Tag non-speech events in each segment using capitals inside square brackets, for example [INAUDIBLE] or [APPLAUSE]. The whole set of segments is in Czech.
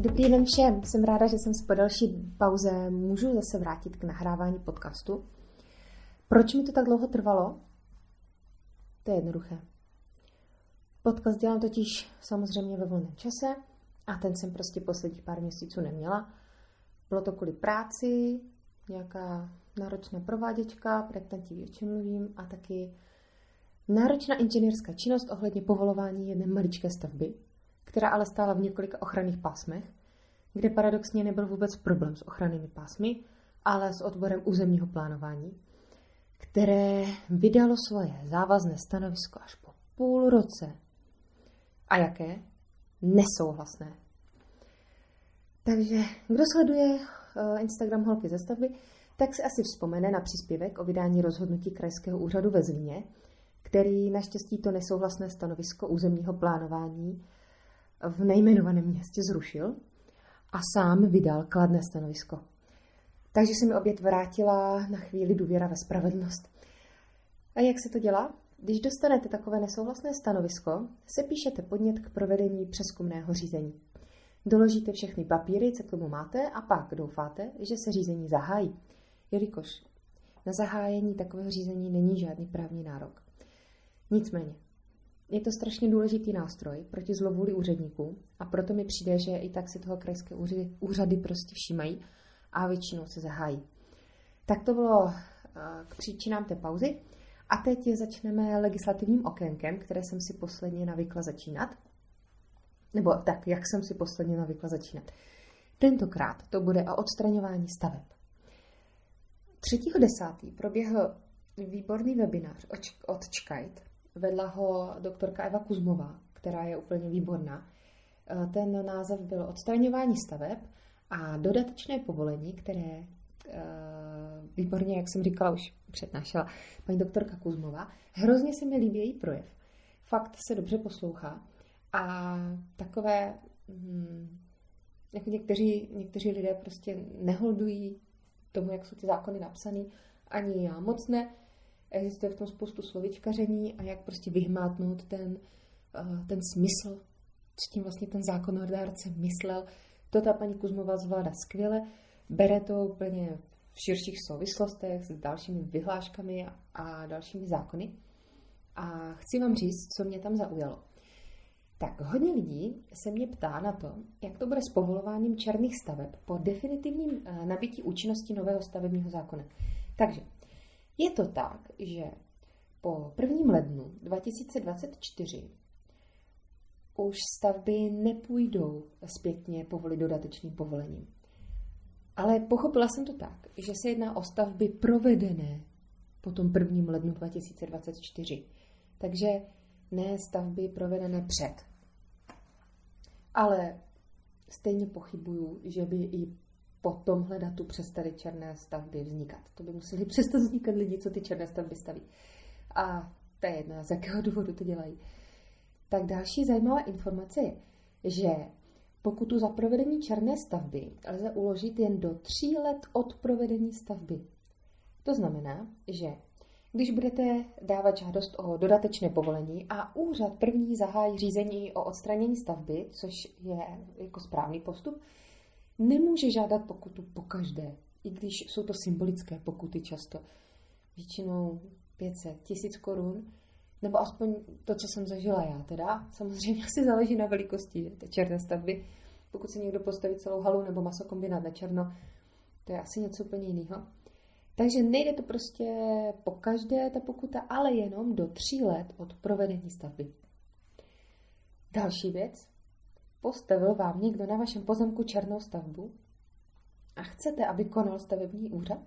Dobrý den všem, jsem ráda, že jsem se po další pauze můžu zase vrátit k nahrávání podcastu. Proč mi to tak dlouho trvalo? To je jednoduché. Podcast dělám totiž samozřejmě ve volném čase a ten jsem prostě posledních pár měsíců neměla. Bylo to kvůli práci, nějaká náročná prováděčka, projektanti o mluvím, a taky náročná inženýrská činnost ohledně povolování jedné maličké stavby, která ale stála v několika ochranných pásmech, kde paradoxně nebyl vůbec problém s ochrannými pásmy, ale s odborem územního plánování, které vydalo svoje závazné stanovisko až po půl roce. A jaké? Nesouhlasné. Takže kdo sleduje eh, Instagram Holky ze stavby, tak si asi vzpomene na příspěvek o vydání rozhodnutí Krajského úřadu ve Zlíně, který naštěstí to nesouhlasné stanovisko územního plánování v nejmenovaném městě zrušil a sám vydal kladné stanovisko. Takže se mi opět vrátila na chvíli důvěra ve spravedlnost. A jak se to dělá? Když dostanete takové nesouhlasné stanovisko, se píšete podnět k provedení přeskumného řízení. Doložíte všechny papíry, co k tomu máte a pak doufáte, že se řízení zahájí, jelikož na zahájení takového řízení není žádný právní nárok. Nicméně, je to strašně důležitý nástroj proti zlovůli úředníků a proto mi přijde, že i tak si toho krajské úřady, úřady prostě všímají a většinou se zahájí. Tak to bylo eh, k příčinám té pauzy. A teď začneme legislativním okénkem, které jsem si posledně navykla začínat. Nebo tak, jak jsem si posledně navykla začínat. Tentokrát to bude o odstraňování staveb. 3.10. proběhl výborný webinář od Čkajt, Vedla ho doktorka Eva Kuzmová, která je úplně výborná. E, ten název byl Odstraňování staveb a dodatečné povolení, které e, výborně, jak jsem říkala, už přednášela paní doktorka Kuzmová. Hrozně se mi líbí její projev. Fakt se dobře poslouchá. A takové, hm, jako někteří, někteří lidé prostě neholdují tomu, jak jsou ty zákony napsané, ani já moc ne, Existuje v tom spoustu slovičkaření a jak prostě vyhmátnout ten, uh, ten smysl, co tím vlastně ten zákonodárce myslel. To ta paní Kuzmová zvládá skvěle, bere to úplně v širších souvislostech s dalšími vyhláškami a, a dalšími zákony. A chci vám říct, co mě tam zaujalo. Tak hodně lidí se mě ptá na to, jak to bude s povolováním černých staveb po definitivním eh, nabití účinnosti nového stavebního zákona. Takže je to tak, že po 1. lednu 2024 už stavby nepůjdou zpětně povolit dodatečným povolením. Ale pochopila jsem to tak, že se jedná o stavby provedené po tom 1. lednu 2024. Takže ne stavby provedené před. Ale stejně pochybuju, že by i po tomhle datu přestaly černé stavby vznikat. To by museli [LAUGHS] přestat vznikat lidi, co ty černé stavby staví. A to je jedna, z jakého důvodu to dělají. Tak další zajímavá informace je, že pokutu za provedení černé stavby lze uložit jen do tří let od provedení stavby. To znamená, že když budete dávat žádost o dodatečné povolení a úřad první zahájí řízení o odstranění stavby, což je jako správný postup, nemůže žádat pokutu po každé, i když jsou to symbolické pokuty často. Většinou 500, tisíc korun, nebo aspoň to, co jsem zažila já teda. Samozřejmě asi záleží na velikosti té černé stavby. Pokud se někdo postaví celou halu nebo masokombinát na černo, to je asi něco úplně jiného. Takže nejde to prostě po každé ta pokuta, ale jenom do tří let od provedení stavby. Další věc, Postavil vám někdo na vašem pozemku černou stavbu a chcete, aby konal stavební úřad,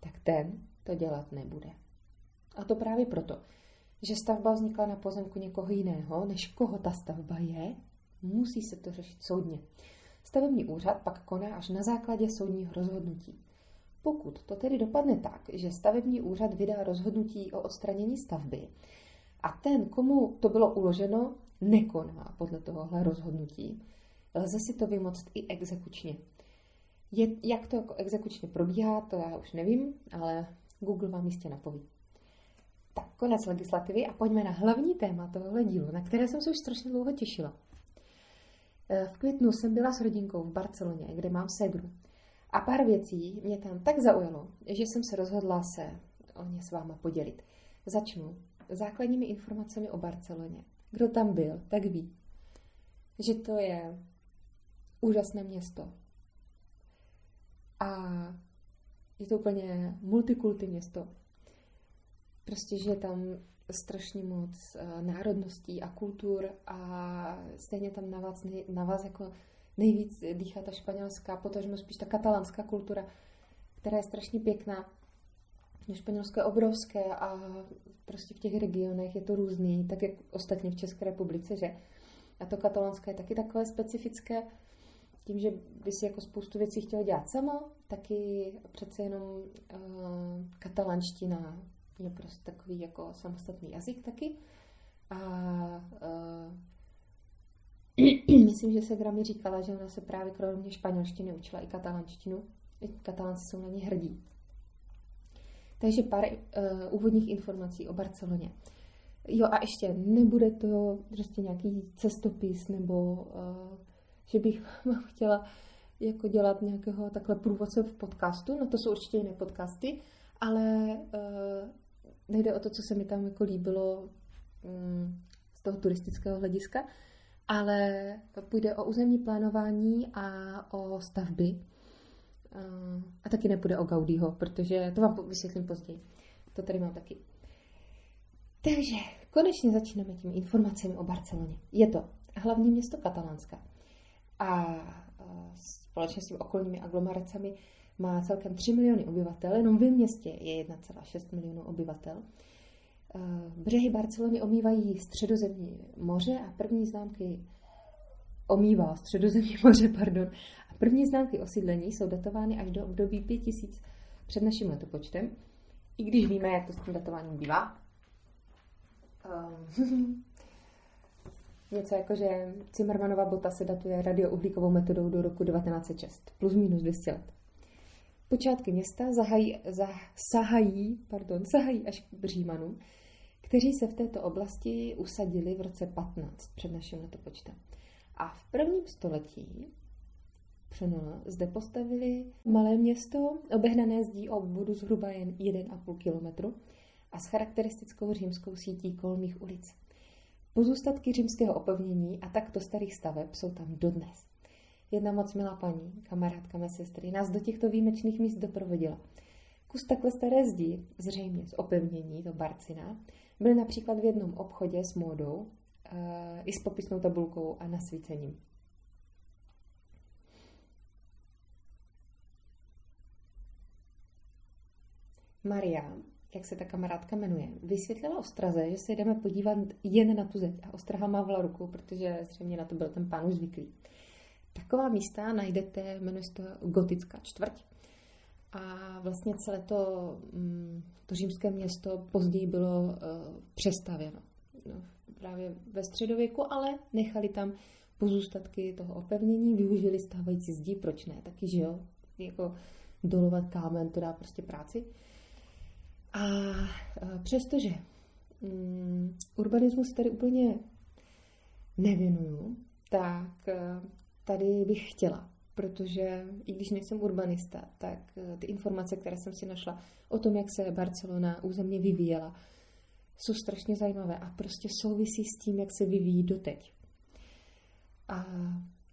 tak ten to dělat nebude. A to právě proto, že stavba vznikla na pozemku někoho jiného, než koho ta stavba je, musí se to řešit soudně. Stavební úřad pak koná až na základě soudního rozhodnutí. Pokud to tedy dopadne tak, že stavební úřad vydá rozhodnutí o odstranění stavby a ten, komu to bylo uloženo, nekoná podle tohohle rozhodnutí, lze si to vymoct i exekučně. Je, jak to jako exekučně probíhá, to já už nevím, ale Google vám jistě napoví. Tak, konec legislativy a pojďme na hlavní téma tohohle dílu, na které jsem se už strašně dlouho těšila. Eh, v květnu jsem byla s rodinkou v Barceloně, kde mám segru. A pár věcí mě tam tak zaujalo, že jsem se rozhodla se o ně s váma podělit. Začnu základními informacemi o Barceloně. Kdo tam byl, tak ví, že to je úžasné město. A je to úplně multikulty město. Prostě, že tam strašně moc uh, národností a kultur a stejně tam na vás, na vás jako nejvíc dýchá ta španělská, potažmo spíš ta katalánská kultura, která je strašně pěkná. Španělsko je obrovské a prostě v těch regionech je to různý, tak jak ostatně v České republice, že? A to katalánské je taky takové specifické, tím, že by si jako spoustu věcí chtěla dělat samo, taky přece jenom uh, katalánština je prostě takový jako samostatný jazyk taky. A uh, [CLEARS THROAT] myslím, že se Grami říkala, že ona se právě kromě španělštiny učila i katalánštinu. Katalánci jsou na ně hrdí. Takže pár uh, úvodních informací o Barceloně. Jo a ještě nebude to prostě nějaký cestopis nebo uh, že bych [LAUGHS] vám chtěla jako dělat nějakého takhle průvodce v podcastu, no to jsou určitě jiné podcasty, ale uh, nejde o to, co se mi tam jako líbilo um, z toho turistického hlediska, ale půjde o územní plánování a o stavby. A taky nepůjde o Gaudího, protože to vám vysvětlím později. To tady mám taky. Takže konečně začínáme těmi informacemi o Barceloně. Je to hlavní město Katalánska a společně s těmi okolními aglomeracemi má celkem 3 miliony obyvatel, jenom v městě je 1,6 milionů obyvatel. Břehy Barcelony omývají středozemní moře a první známky omývá středozemní moře, pardon. První známky osídlení jsou datovány až do období 5000 před naším letopočtem, i když víme, jak to s tím datováním bývá. Um, [LAUGHS] Něco jako, že Zimmermanova bota se datuje radiouhlíkovou metodou do roku 1906, plus minus 200 let. Počátky města zahají, sahají, pardon, sahají až k Římanům, kteří se v této oblasti usadili v roce 15 před naším letopočtem. A v prvním století přenula zde postavili malé město, obehnané zdí o obvodu zhruba jen 1,5 kilometru a s charakteristickou římskou sítí kolmých ulic. Pozůstatky římského opevnění a takto starých staveb jsou tam dodnes. Jedna moc milá paní, kamarádka mé sestry, nás do těchto výjimečných míst doprovodila. Kus takhle staré zdi, zřejmě z opevnění, to Barcina, byl například v jednom obchodě s módou uh, i s popisnou tabulkou a nasvícením. Maria jak se ta kamarádka jmenuje, vysvětlila Ostraze, že se jdeme podívat jen na tu zeď. A Ostraha mávla rukou, protože zřejmě na to byl ten pán už zvyklý. Taková místa najdete, jmenuje se to gotická čtvrť. A vlastně celé to, mm, to římské město později bylo uh, přestavěno. No, právě ve středověku, ale nechali tam pozůstatky toho opevnění, využili stávající zdi, proč ne? Taky, že jo, jako dolovat kámen, to dá prostě práci. A přestože um, urbanismus tady úplně nevěnuju, tak e, tady bych chtěla, protože i když nejsem urbanista, tak e, ty informace, které jsem si našla o tom, jak se Barcelona územně vyvíjela, jsou strašně zajímavé a prostě souvisí s tím, jak se vyvíjí doteď. A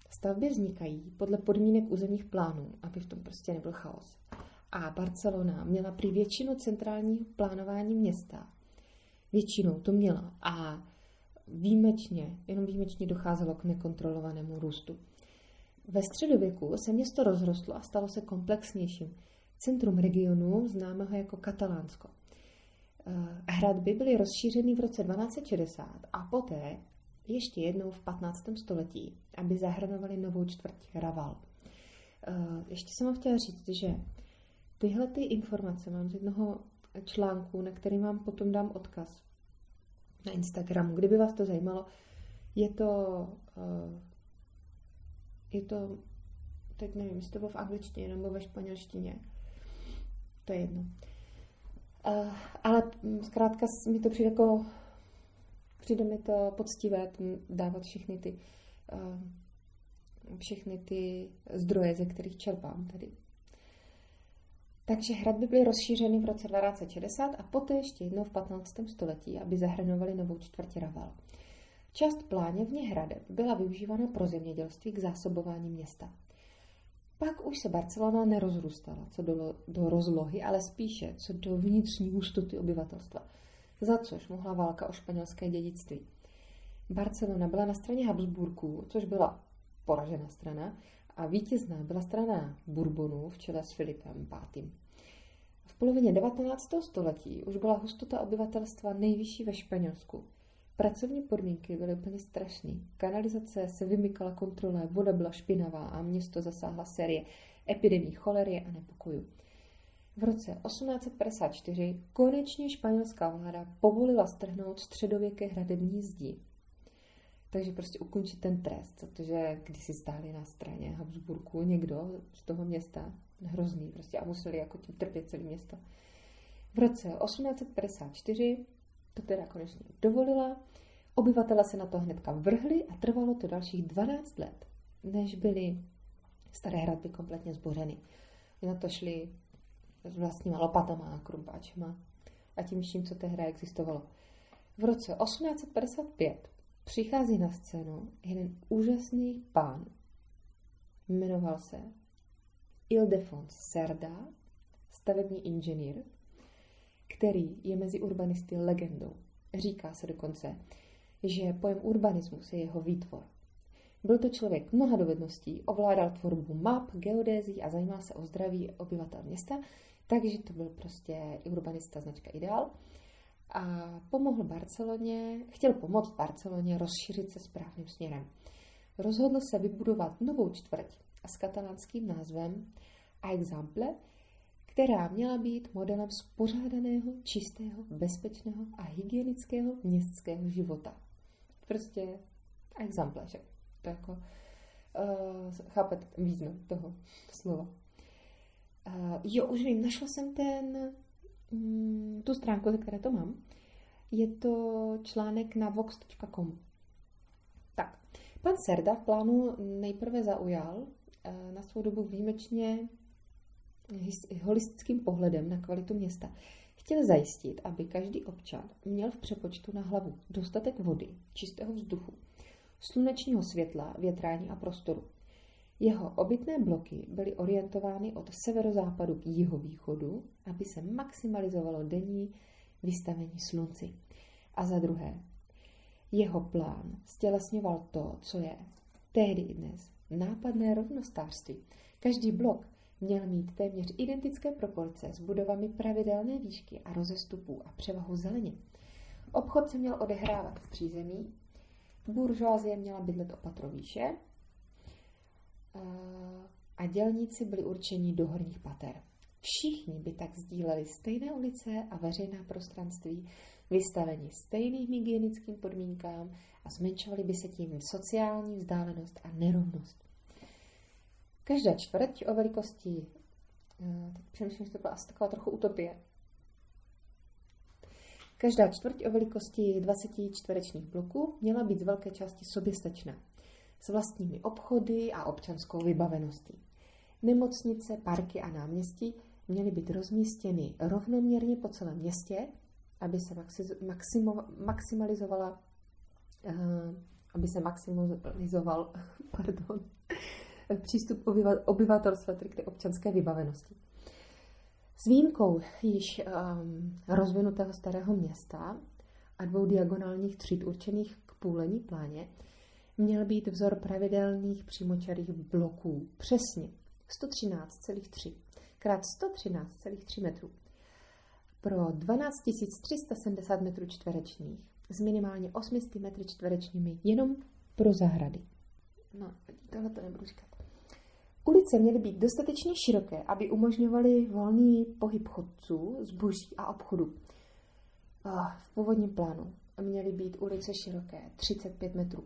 stavby vznikají podle podmínek územních plánů, aby v tom prostě nebyl chaos. A Barcelona měla při většinu centrální plánování města. Většinou to měla. A výjimečně, jenom výjimečně docházelo k nekontrolovanému růstu. Ve středověku se město rozrostlo a stalo se komplexnějším. Centrum regionu známého jako Katalánsko. Eh, hradby byly rozšířeny v roce 1260 a poté ještě jednou v 15. století, aby zahrnovaly novou čtvrť Raval. Eh, ještě jsem vám chtěla říct, že Tyhle ty informace mám z jednoho článku, na který vám potom dám odkaz na Instagramu. Kdyby vás to zajímalo, je to, uh, je to, teď nevím, jestli to bylo v angličtině nebo ve španělštině. To je jedno. Uh, ale zkrátka mi to přijde jako, přijde mi to poctivé dávat všechny ty uh, všechny ty zdroje, ze kterých čerpám tady. Takže hradby byly rozšířeny v roce 1260 a poté ještě jednou v 15. století, aby zahrnovaly novou čtvrť Raval. Část pláněvně hradeb byla využívána pro zemědělství k zásobování města. Pak už se Barcelona nerozrůstala co do, do rozlohy, ale spíše co do vnitřní hustoty obyvatelstva, za což mohla válka o španělské dědictví. Barcelona byla na straně Habsburků, což byla poražená strana, a vítězná byla strana Bourbonů v čele s Filipem V. V polovině 19. století už byla hustota obyvatelstva nejvyšší ve Španělsku. Pracovní podmínky byly úplně strašné. Kanalizace se vymykala kontrole, voda byla špinavá a město zasáhla série epidemí cholery a nepokojů. V roce 1854 konečně španělská vláda povolila strhnout středověké hradební zdi takže prostě ukončit ten trest, protože když si stáli na straně Habsburku někdo z toho města, hrozný prostě a museli jako tím trpět celé město. V roce 1854 to teda konečně dovolila, obyvatele se na to hnedka vrhli a trvalo to dalších 12 let, než byly staré hradby kompletně zbořeny. Na to šli s vlastníma lopatama a krumpáčema a tím vším, co tehdy existovalo. V roce 1855 přichází na scénu jeden úžasný pán. Jmenoval se Ildefons Serda, stavební inženýr, který je mezi urbanisty legendou. Říká se dokonce, že pojem urbanismus je jeho výtvor. Byl to člověk mnoha dovedností, ovládal tvorbu map, geodézí a zajímal se o zdraví obyvatel města, takže to byl prostě urbanista značka Ideal a pomohl Barceloně, chtěl pomoct Barceloně rozšířit se správným směrem. Rozhodl se vybudovat novou čtvrť a s katalánským názvem exemple, která měla být modelem spořádaného, čistého, bezpečného a hygienického městského života. Prostě exemple, že to jako uh, chápete význam toho slova. Uh, jo, už vím, našla jsem ten tu stránku, ze které to mám. Je to článek na vox.com. Tak, pan Serda v plánu nejprve zaujal eh, na svou dobu výjimečně holistickým pohledem na kvalitu města. Chtěl zajistit, aby každý občan měl v přepočtu na hlavu dostatek vody, čistého vzduchu, slunečního světla, větrání a prostoru. Jeho obytné bloky byly orientovány od severozápadu k jihovýchodu, aby se maximalizovalo denní vystavení slunci. A za druhé, jeho plán stělesňoval to, co je tehdy i dnes nápadné rovnostářství. Každý blok měl mít téměř identické proporce s budovami pravidelné výšky a rozestupů a převahu zeleně. Obchod se měl odehrávat v přízemí, buržoazie měla bydlet opatro výše a dělníci byli určeni do horních pater. Všichni by tak sdíleli stejné ulice a veřejná prostranství, vystaveni stejným hygienickým podmínkám a zmenšovali by se tím sociální vzdálenost a nerovnost. Každá čtvrť o velikosti, eh, tak přemýšlím, že to byla asi taková trochu utopie, Každá čtvrť o velikosti 20 čtverečních bloků měla být z velké části soběstačná s vlastními obchody a občanskou vybaveností. Nemocnice, parky a náměstí měly být rozmístěny rovnoměrně po celém městě, aby se maximo, maximalizovala uh, aby se maximalizoval [LAUGHS] pardon, přístup obyvatelstva k té občanské vybavenosti. S výjimkou již um, rozvinutého starého města a dvou diagonálních tříd určených k půlení pláně měl být vzor pravidelných přímočarých bloků. Přesně 113,3 krát 113,3 metrů pro 12 370 metrů čtverečních s minimálně 800 metry čtverečními jenom pro zahrady. No, tohle to nebudu říkat. Ulice měly být dostatečně široké, aby umožňovaly volný pohyb chodců, zboží a obchodu. V původním plánu měly být ulice široké 35 metrů.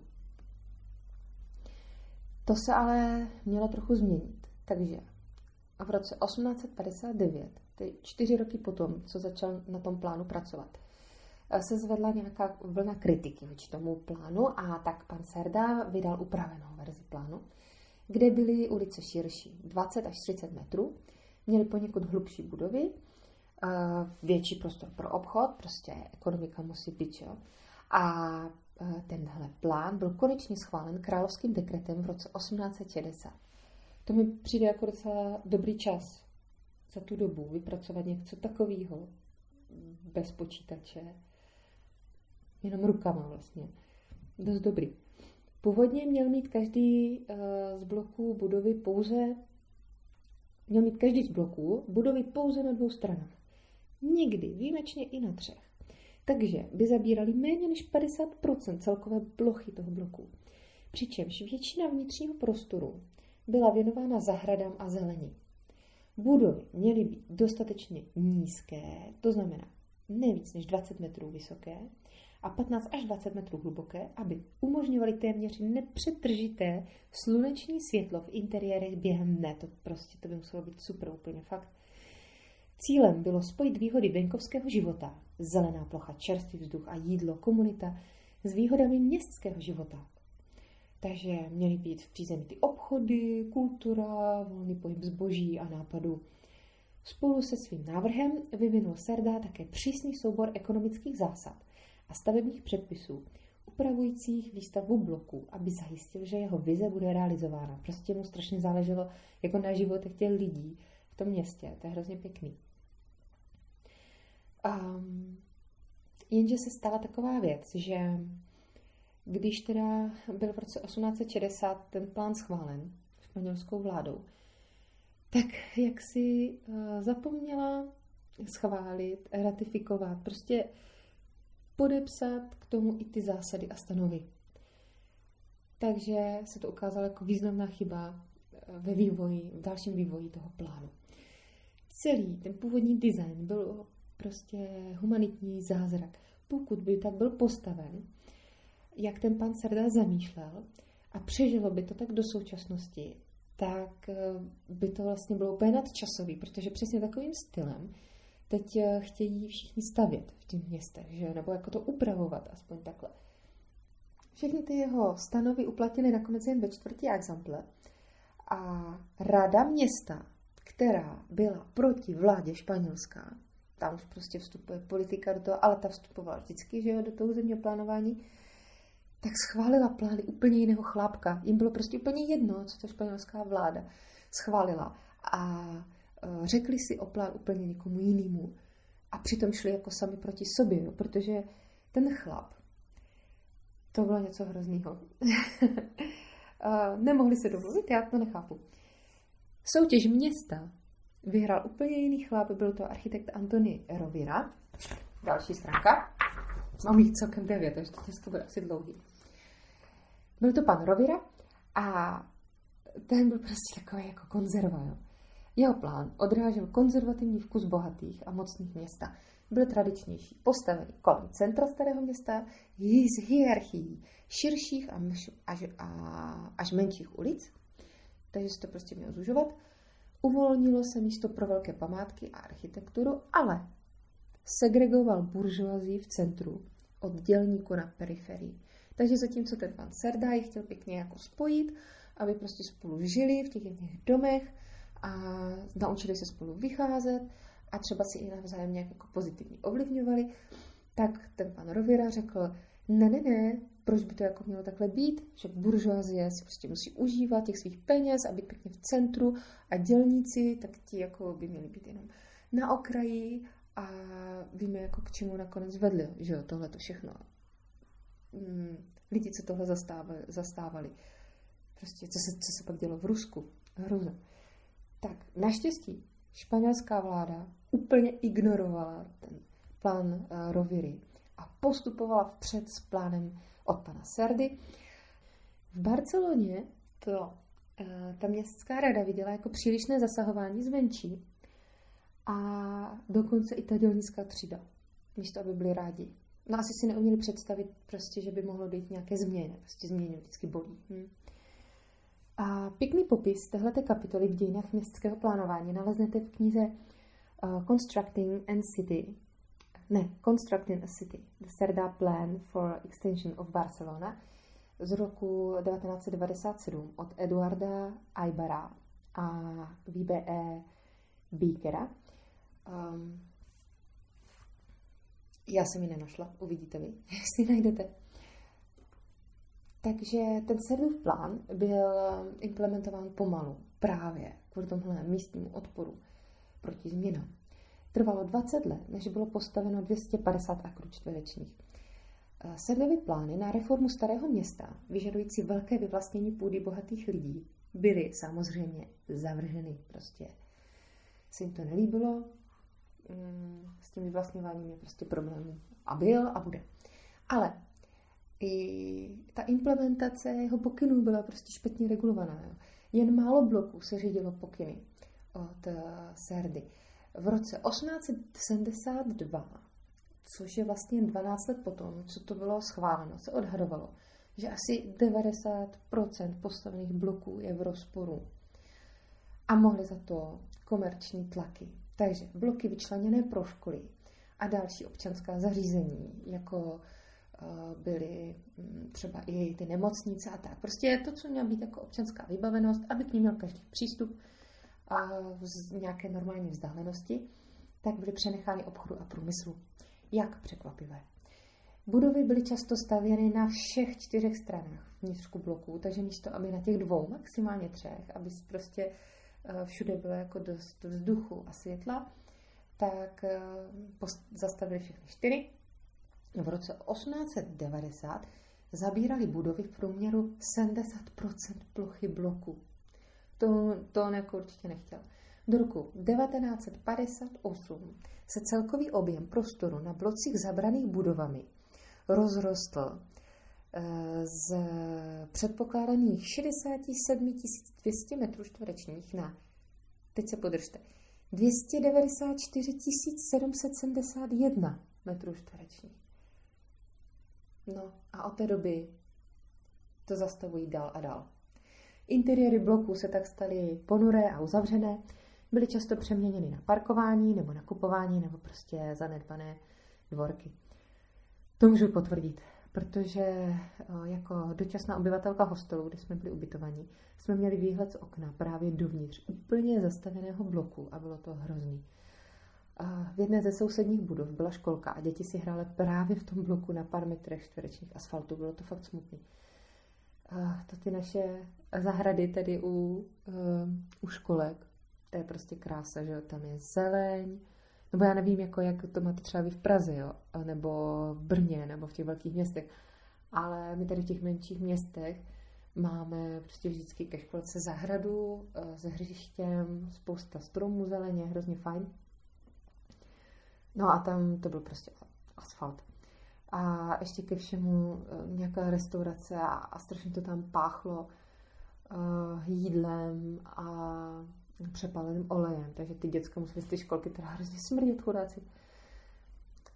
To se ale mělo trochu změnit. Takže v roce 1859, ty čtyři roky potom, co začal na tom plánu pracovat, se zvedla nějaká vlna kritiky vůči tomu plánu a tak pan Serda vydal upravenou verzi plánu, kde byly ulice širší, 20 až 30 metrů, měli poněkud hlubší budovy, větší prostor pro obchod, prostě ekonomika musí být, jo. A tenhle plán byl konečně schválen královským dekretem v roce 1860. To mi přijde jako docela dobrý čas za tu dobu vypracovat něco takového bez počítače, jenom rukama vlastně. Dost dobrý. Původně měl mít každý uh, z bloků budovy pouze měl mít každý z bloků budovy pouze na dvou stranách. Někdy výjimečně i na třech. Takže by zabírali méně než 50% celkové plochy toho bloku. Přičemž většina vnitřního prostoru byla věnována zahradám a zelení. Budovy měly být dostatečně nízké, to znamená nevíc než 20 metrů vysoké a 15 až 20 metrů hluboké, aby umožňovaly téměř nepřetržité sluneční světlo v interiérech během dne. To prostě to by muselo být super úplně fakt. Cílem bylo spojit výhody venkovského života, zelená plocha, čerstvý vzduch a jídlo, komunita, s výhodami městského života. Takže měly být v přízemí ty obchody, kultura, volný pohyb zboží a nápadu. Spolu se svým návrhem vyvinul Serda také přísný soubor ekonomických zásad a stavebních předpisů, upravujících výstavbu bloků, aby zajistil, že jeho vize bude realizována. Prostě mu strašně záleželo jako na životech těch lidí v tom městě. To je hrozně pěkný. Um, jenže se stala taková věc, že když teda byl v roce 1860 ten plán schválen španělskou vládou, tak jak si uh, zapomněla schválit, ratifikovat, prostě podepsat k tomu i ty zásady a stanovy. Takže se to ukázalo jako významná chyba eh, ve vývoji, v dalším vývoji toho plánu. Celý ten původní design byl prostě humanitní zázrak. Pokud by tak byl postaven, jak ten pan Serda zamýšlel a přežilo by to tak do současnosti, tak eh, by to vlastně bylo úplně nadčasový, protože přesně takovým stylem teď eh, chtějí všichni stavět v těch městech, že? nebo jako to upravovat, aspoň takhle. Všechny ty jeho stanovy uplatnili nakonec jen ve čtvrtí exemple a rada města, která byla proti vládě španělská, tam už prostě vstupuje politika do toho, ale ta vstupovala vždycky, že jo, do toho zemního plánování, tak schválila plány úplně jiného chlápka. Jim bylo prostě úplně jedno, co to španělská vláda schválila. A e, řekli si o plán úplně někomu jinému. A přitom šli jako sami proti sobě, jo, protože ten chlap, to bylo něco hroznýho. [LAUGHS] Nemohli se domluvit, já to nechápu. Soutěž města vyhrál úplně jiný chlap, byl to architekt Antony Rovira. Další stránka. Mám jich celkem devět, takže to bude asi dlouhý. Byl to pan Rovira a ten byl prostě takový jako konzerva. Jo. Jeho plán odrážel konzervativní vkus bohatých a mocných města. Byl tradičnější, postavený kolem centra starého města, s hierarchií širších a až, a, až menších ulic, takže se to prostě mělo zužovat. Uvolnilo se místo pro velké památky a architekturu, ale segregoval buržoazii v centru od dělníku na periferii. Takže zatímco ten pan Serdaj chtěl pěkně jako spojit, aby prostě spolu žili v těch jedných domech a naučili se spolu vycházet a třeba si i navzájem nějak jako pozitivně ovlivňovali, tak ten pan Rovira řekl, ne, ne, ne, proč by to jako mělo takhle být, že buržoazie si prostě musí užívat těch svých peněz a být pěkně v centru a dělníci, tak ti jako by měli být jenom na okraji a víme jako k čemu nakonec vedli, že jo, tohle to všechno mm, lidi, co tohle zastávali, zastávali. Prostě, co se, co se pak dělo v Rusku. Hruza. Tak, naštěstí španělská vláda úplně ignorovala ten plán uh, Roviry a postupovala vpřed s plánem od pana Serdy. V Barceloně to uh, ta městská rada viděla jako přílišné zasahování zvenčí a dokonce i ta dělnická třída, místo aby byli rádi No asi si neuměli představit prostě, že by mohlo dojít nějaké změny. Prostě změny vždycky bolí. Hm. A pěkný popis téhleté kapitoly v dějinách městského plánování naleznete v knize uh, Constructing and City, ne, Constructing a City, The Serda Plan for Extension of Barcelona, z roku 1997 od Eduarda Aibara a VBE Beakera. Um, já jsem ji nenašla, uvidíte vy, [LAUGHS] jestli najdete. Takže ten servův plán byl implementován pomalu právě kvůli tomhle místnímu odporu proti změnám. Trvalo 20 let, než bylo postaveno 250 akrů čtverečních. Sedmivy plány na reformu starého města, vyžadující velké vyvlastnění půdy bohatých lidí, byly samozřejmě zavrženy. Prostě se jim to nelíbilo, mm, s tím vyvlastňováním je prostě problém a byl a bude. Ale i ta implementace jeho pokynů byla prostě špatně regulovaná. Jo. Jen málo bloků se řídilo pokyny od uh, Serdy. V roce 1872, což je vlastně 12 let potom, co to bylo schváleno, se odhadovalo, že asi 90% postavených bloků je v rozporu. A mohly za to komerční tlaky. Takže bloky vyčleněné pro školy a další občanská zařízení, jako eh, byly mm, třeba i ty nemocnice a tak. Prostě to, co měla být jako občanská vybavenost, aby k ní měl každý přístup a z nějaké normální vzdálenosti, tak byly přenechány obchodu a průmyslu. Jak překvapivé. Budovy byly často stavěny na všech čtyřech stranách vnitřku bloků, takže místo, aby na těch dvou, maximálně třech, aby prostě eh, všude bylo jako dost vzduchu a světla, tak eh, zastavili všechny čtyři. V roce 1890 zabírali budovy v průměru 70% plochy bloku. To, to jako určitě nechtěl. Do roku 1958 se celkový objem prostoru na blocích zabraných budovami rozrostl eh, z předpokládaných 67 200 metrů čtverečních na, teď se podržte, 294 771 metrů čtverečních. No a od té doby to zastavují dál a dál. Interiéry bloků se tak staly ponuré a uzavřené, byly často přeměněny na parkování nebo nakupování nebo prostě zanedbané dvorky. To můžu potvrdit, protože eh, jako dočasná obyvatelka hostelu, kde jsme byli ubytovaní, jsme měli výhled z okna právě dovnitř úplně zastaveného bloku a bylo to hrozný. V jedné ze sousedních budov byla školka a děti si hrály právě v tom bloku na pár metrech čtverečních asfaltu. Bylo to fakt smutný. To ty naše zahrady tedy u, eh, u školek, to je prostě krása, že tam je zeleň, nebo já nevím, jako jak to máte třeba vy v Praze, jo? nebo v Brně, nebo v těch velkých městech. Ale my tady v těch menších městech máme prostě vždycky ke školce zahradu eh, s hřištěm, spousta stromů zeleně, hrozně fajn. No a tam to byl prostě asfalt. A ještě ke všemu eh, nějaká restaurace a, a strašně to tam páchlo uh, jídlem a přepáleným olejem, takže ty děcka museli z ty školky teda hrozně smrdit chudáci.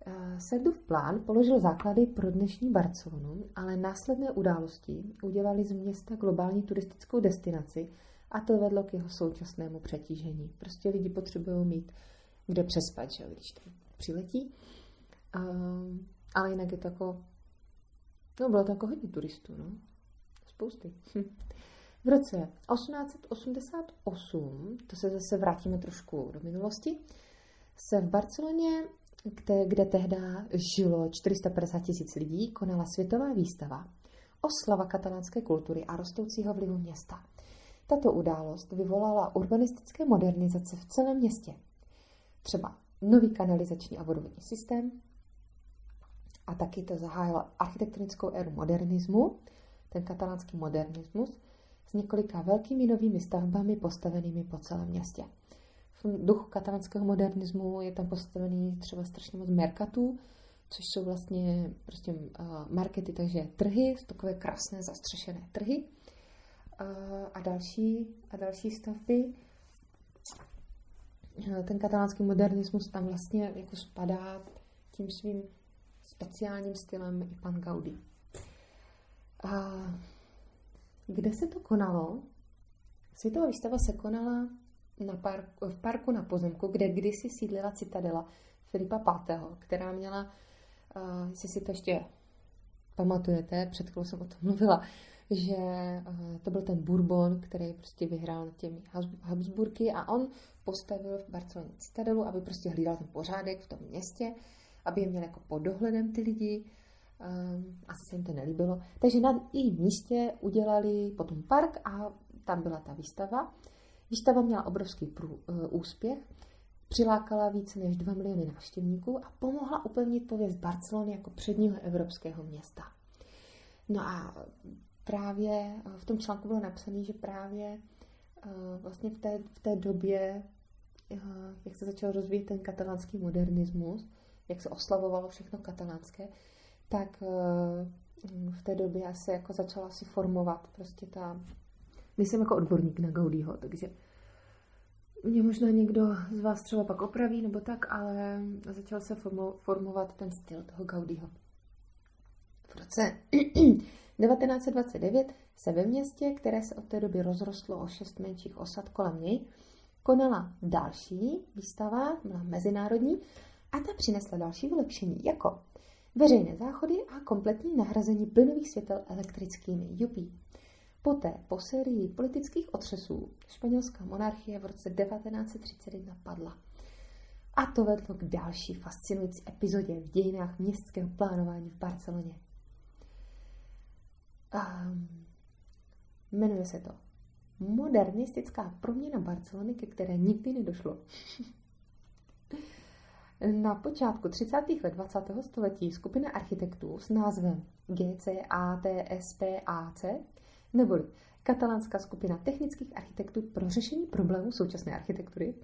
Eh, Sedův plán položil základy pro dnešní Barcelonu, ale následné události udělali z města globální turistickou destinaci a to vedlo k jeho současnému přetížení. Prostě lidi potřebují mít kde přespat, že, když tam přiletí. Ale jinak je to jako, no bylo to jako hodně turistů, no. Spousty. V roce 1888, to se zase vrátíme trošku do minulosti, se v Barceloně, kde, kde tehdy žilo 450 tisíc lidí, konala světová výstava Oslava katalánské kultury a rostoucího vlivu města. Tato událost vyvolala urbanistické modernizace v celém městě. Třeba nový kanalizační a vodovodní systém, a taky to zahájilo architektonickou éru modernismu, ten katalánský modernismus, s několika velkými novými stavbami postavenými po celém městě. V duchu katalánského modernismu je tam postavený třeba strašně moc merkatů, což jsou vlastně prostě uh, markety, takže trhy, takové krásné zastřešené trhy uh, a další, a další stavby. Ten katalánský modernismus tam vlastně jako spadá tím svým speciálním stylem i pan Gaudí. A kde se to konalo? Světová výstava se konala na park, v parku na pozemku, kde kdysi sídlila citadela Filipa V., která měla, uh, jestli si to ještě pamatujete, před chvílí jsem o tom mluvila, že to byl ten Bourbon, který prostě vyhrál nad těmi Habsburky a on postavil v Barceloně citadelu, aby prostě hlídal ten pořádek v tom městě, aby je měl jako pod dohledem ty lidi. Um, asi se jim to nelíbilo. Takže na jejím místě udělali potom park a tam byla ta výstava. Výstava měla obrovský prů, uh, úspěch, přilákala více než 2 miliony návštěvníků a pomohla upevnit pověst Barcelony jako předního evropského města. No a právě v tom článku bylo napsané, že právě uh, vlastně v té, v té době, uh, jak se začal rozvíjet ten katalánský modernismus, jak se oslavovalo všechno katalánské, tak v té době se jako začala si formovat prostě ta... Nejsem jako odborník na Gaudího, takže mě možná někdo z vás třeba pak opraví nebo tak, ale začal se formovat ten styl toho Gaudího. V roce [CLEARS THROAT] 1929 se ve městě, které se od té doby rozrostlo o šest menších osad kolem něj, konala další výstava, byla mezinárodní, a ta přinesla další vylepšení, jako veřejné záchody a kompletní nahrazení plynových světel elektrickými jupí. Poté, po sérii politických otřesů, španělská monarchie v roce 1931 padla. A to vedlo k další fascinující epizodě v dějinách městského plánování v Barceloně. Um, jmenuje se to Modernistická proměna Barcelony, ke které nikdy nedošlo. [LAUGHS] Na počátku 30. let 20. století skupina architektů s názvem GCATSPAC, neboli katalánská skupina technických architektů pro řešení problémů současné architektury,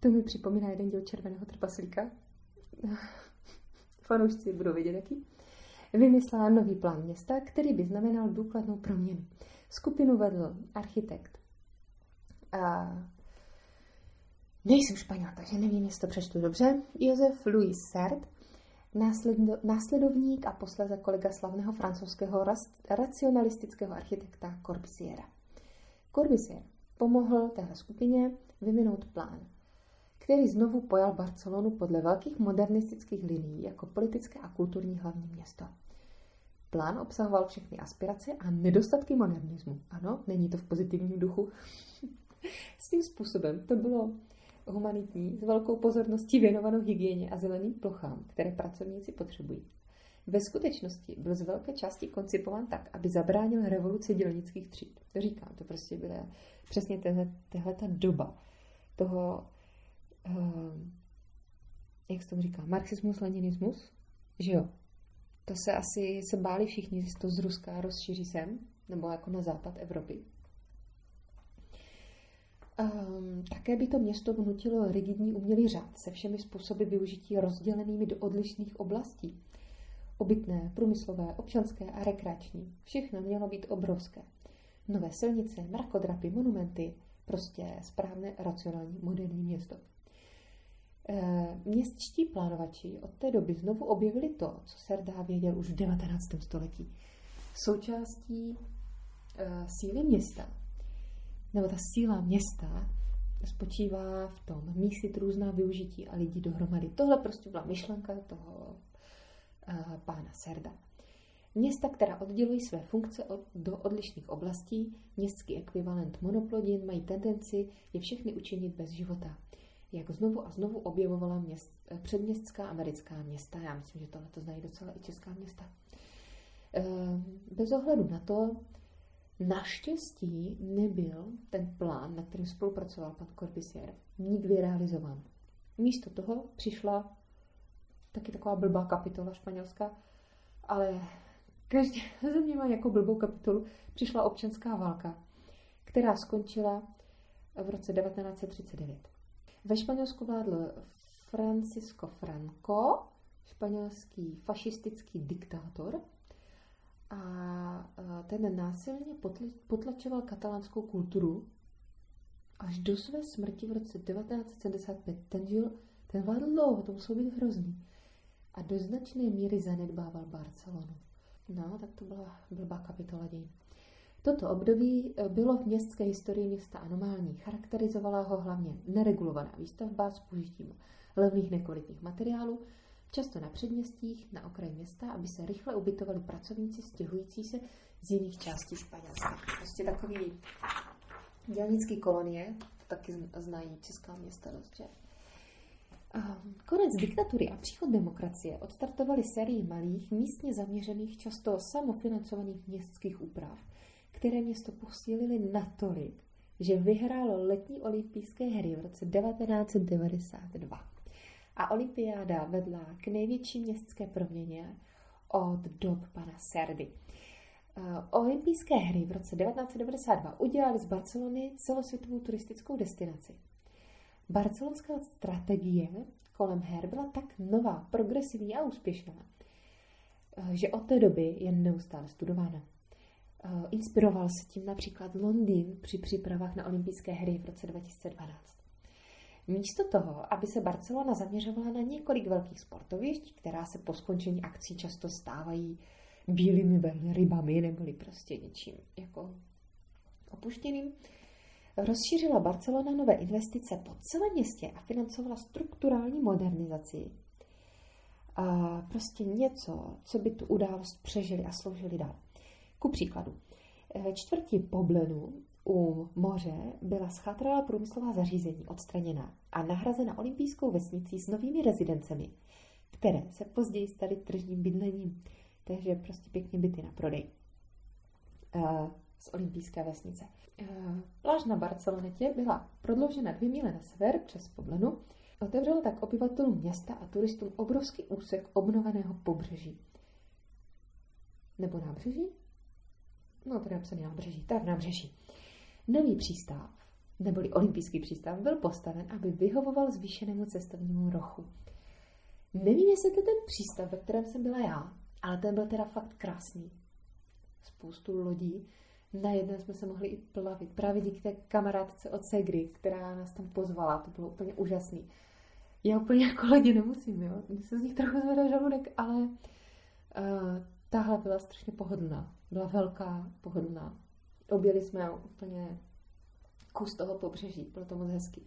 to mi připomíná jeden díl Červeného trpaslíka. Fanoušci budou vědět, jaký. Vymyslela nový plán města, který by znamenal důkladnou proměnu. Skupinu vedl architekt Nejsem španěl, takže nevím, jestli to přečtu dobře. Josef Louis Sert, následovník a posléze kolega slavného francouzského racionalistického architekta Corbusiera. Corbusier pomohl téhle skupině vyvinout plán, který znovu pojal Barcelonu podle velkých modernistických linií jako politické a kulturní hlavní město. Plán obsahoval všechny aspirace a nedostatky modernismu. Ano, není to v pozitivním duchu. [LAUGHS] Svým způsobem to bylo humanitní s velkou pozorností věnovanou hygieně a zeleným plochám, které pracovníci potřebují. Ve skutečnosti byl z velké části koncipován tak, aby zabránil revoluci dělnických tříd. To říkám, to prostě byla přesně tahle ta doba toho, uh, jak se tomu říká, marxismus, leninismus, že jo. To se asi se báli všichni, že to z Ruska rozšíří sem, nebo jako na západ Evropy. Um, také by to město vnutilo rigidní umělý řád se všemi způsoby využití rozdělenými do odlišných oblastí. Obytné, průmyslové, občanské a rekreační. Všechno mělo být obrovské. Nové silnice, mrakodrapy, monumenty, prostě správné, racionální, moderní město. Ehm, městští plánovači od té doby znovu objevili to, co Serdá věděl už v 19. století. Součástí uh, síly města nebo ta síla města spočívá v tom mísit různá využití a lidi dohromady. Tohle prostě byla myšlenka toho uh, pána Serda. Města, která oddělují své funkce od, do odlišných oblastí, městský ekvivalent monoplodin, mají tendenci je všechny učinit bez života. Jak znovu a znovu objevovala měst, eh, předměstská americká města. Já myslím, že tohle to znají docela i česká města. Uh, bez ohledu na to, Naštěstí nebyl ten plán, na kterém spolupracoval pan Corbusier, nikdy realizován. Místo toho přišla taky taková blbá kapitola španělská, ale každá [LAUGHS] země má jako blbou kapitolu. Přišla občanská válka, která skončila v roce 1939. Ve Španělsku vládl Francisco Franco, španělský fašistický diktátor, a ten násilně potlačoval katalánskou kulturu až do své smrti v roce 1975. Ten žil, ten vládl dlouho, to muselo být hrozný. A do značné míry zanedbával Barcelonu. No, tak to byla blbá kapitola dějin. Toto období e, bylo v městské historii města anomální. Charakterizovala ho hlavně neregulovaná výstavba s použitím levných nekvalitních materiálů, často na předměstích, na okraji města, aby se rychle ubytovali pracovníci stěhující se z jiných částí Španělska. Prostě takový dělnický kolonie, to taky znají česká města dost, Konec diktatury a příchod demokracie odstartovali sérii malých, místně zaměřených, často samofinancovaných městských úprav, které město posílili natolik, že vyhrálo letní olympijské hry v roce 1992. A olympiáda vedla k největší městské proměně od dob pana Serdy. Eh, olympijské hry v roce 1992 udělali z Barcelony celosvětovou turistickou destinaci. Barcelonská strategie kolem her byla tak nová, progresivní a úspěšná, eh, že od té doby je neustále studována. Eh, inspiroval se tím například Londýn při přípravách na olympijské hry v roce 2012. Místo toho, aby se Barcelona zaměřovala na několik velkých sportovišť, která se po skončení akcí často stávají bílými velrybami neboli prostě něčím jako opuštěným, rozšířila Barcelona nové investice po celém městě a financovala strukturální modernizaci. A prostě něco, co by tu událost přežili a sloužili dál. Ku příkladu, ve čtvrti Poblenu u moře byla schátralá průmyslová zařízení odstraněna a nahrazena olympijskou vesnicí s novými rezidencemi, které se později staly tržním bydlením. Takže prostě pěkně byty na prodej z olympijské vesnice. Pláž na Barcelonetě byla prodloužena dvě míle na sever přes Poblenu, otevřela tak obyvatelům města a turistům obrovský úsek obnoveného pobřeží. Nebo nábřeží? No, tady napsaný nábřeží, tak nábřeží. Nový přístav, neboli olympijský přístav, byl postaven, aby vyhovoval zvýšenému cestovnímu rochu. Nevím, jestli to ten přístav, ve kterém jsem byla já, ale ten byl teda fakt krásný. Spoustu lodí. Na jedné jsme se mohli i plavit. Právě díky té kamarádce od Segry, která nás tam pozvala. To bylo úplně úžasný. Já úplně jako lodi nemusím, jo. Mně se z nich trochu zvedá žaludek, ale uh, tahle byla strašně pohodlná. Byla velká, pohodlná. Objeli jsme úplně kus toho pobřeží, bylo to moc hezký.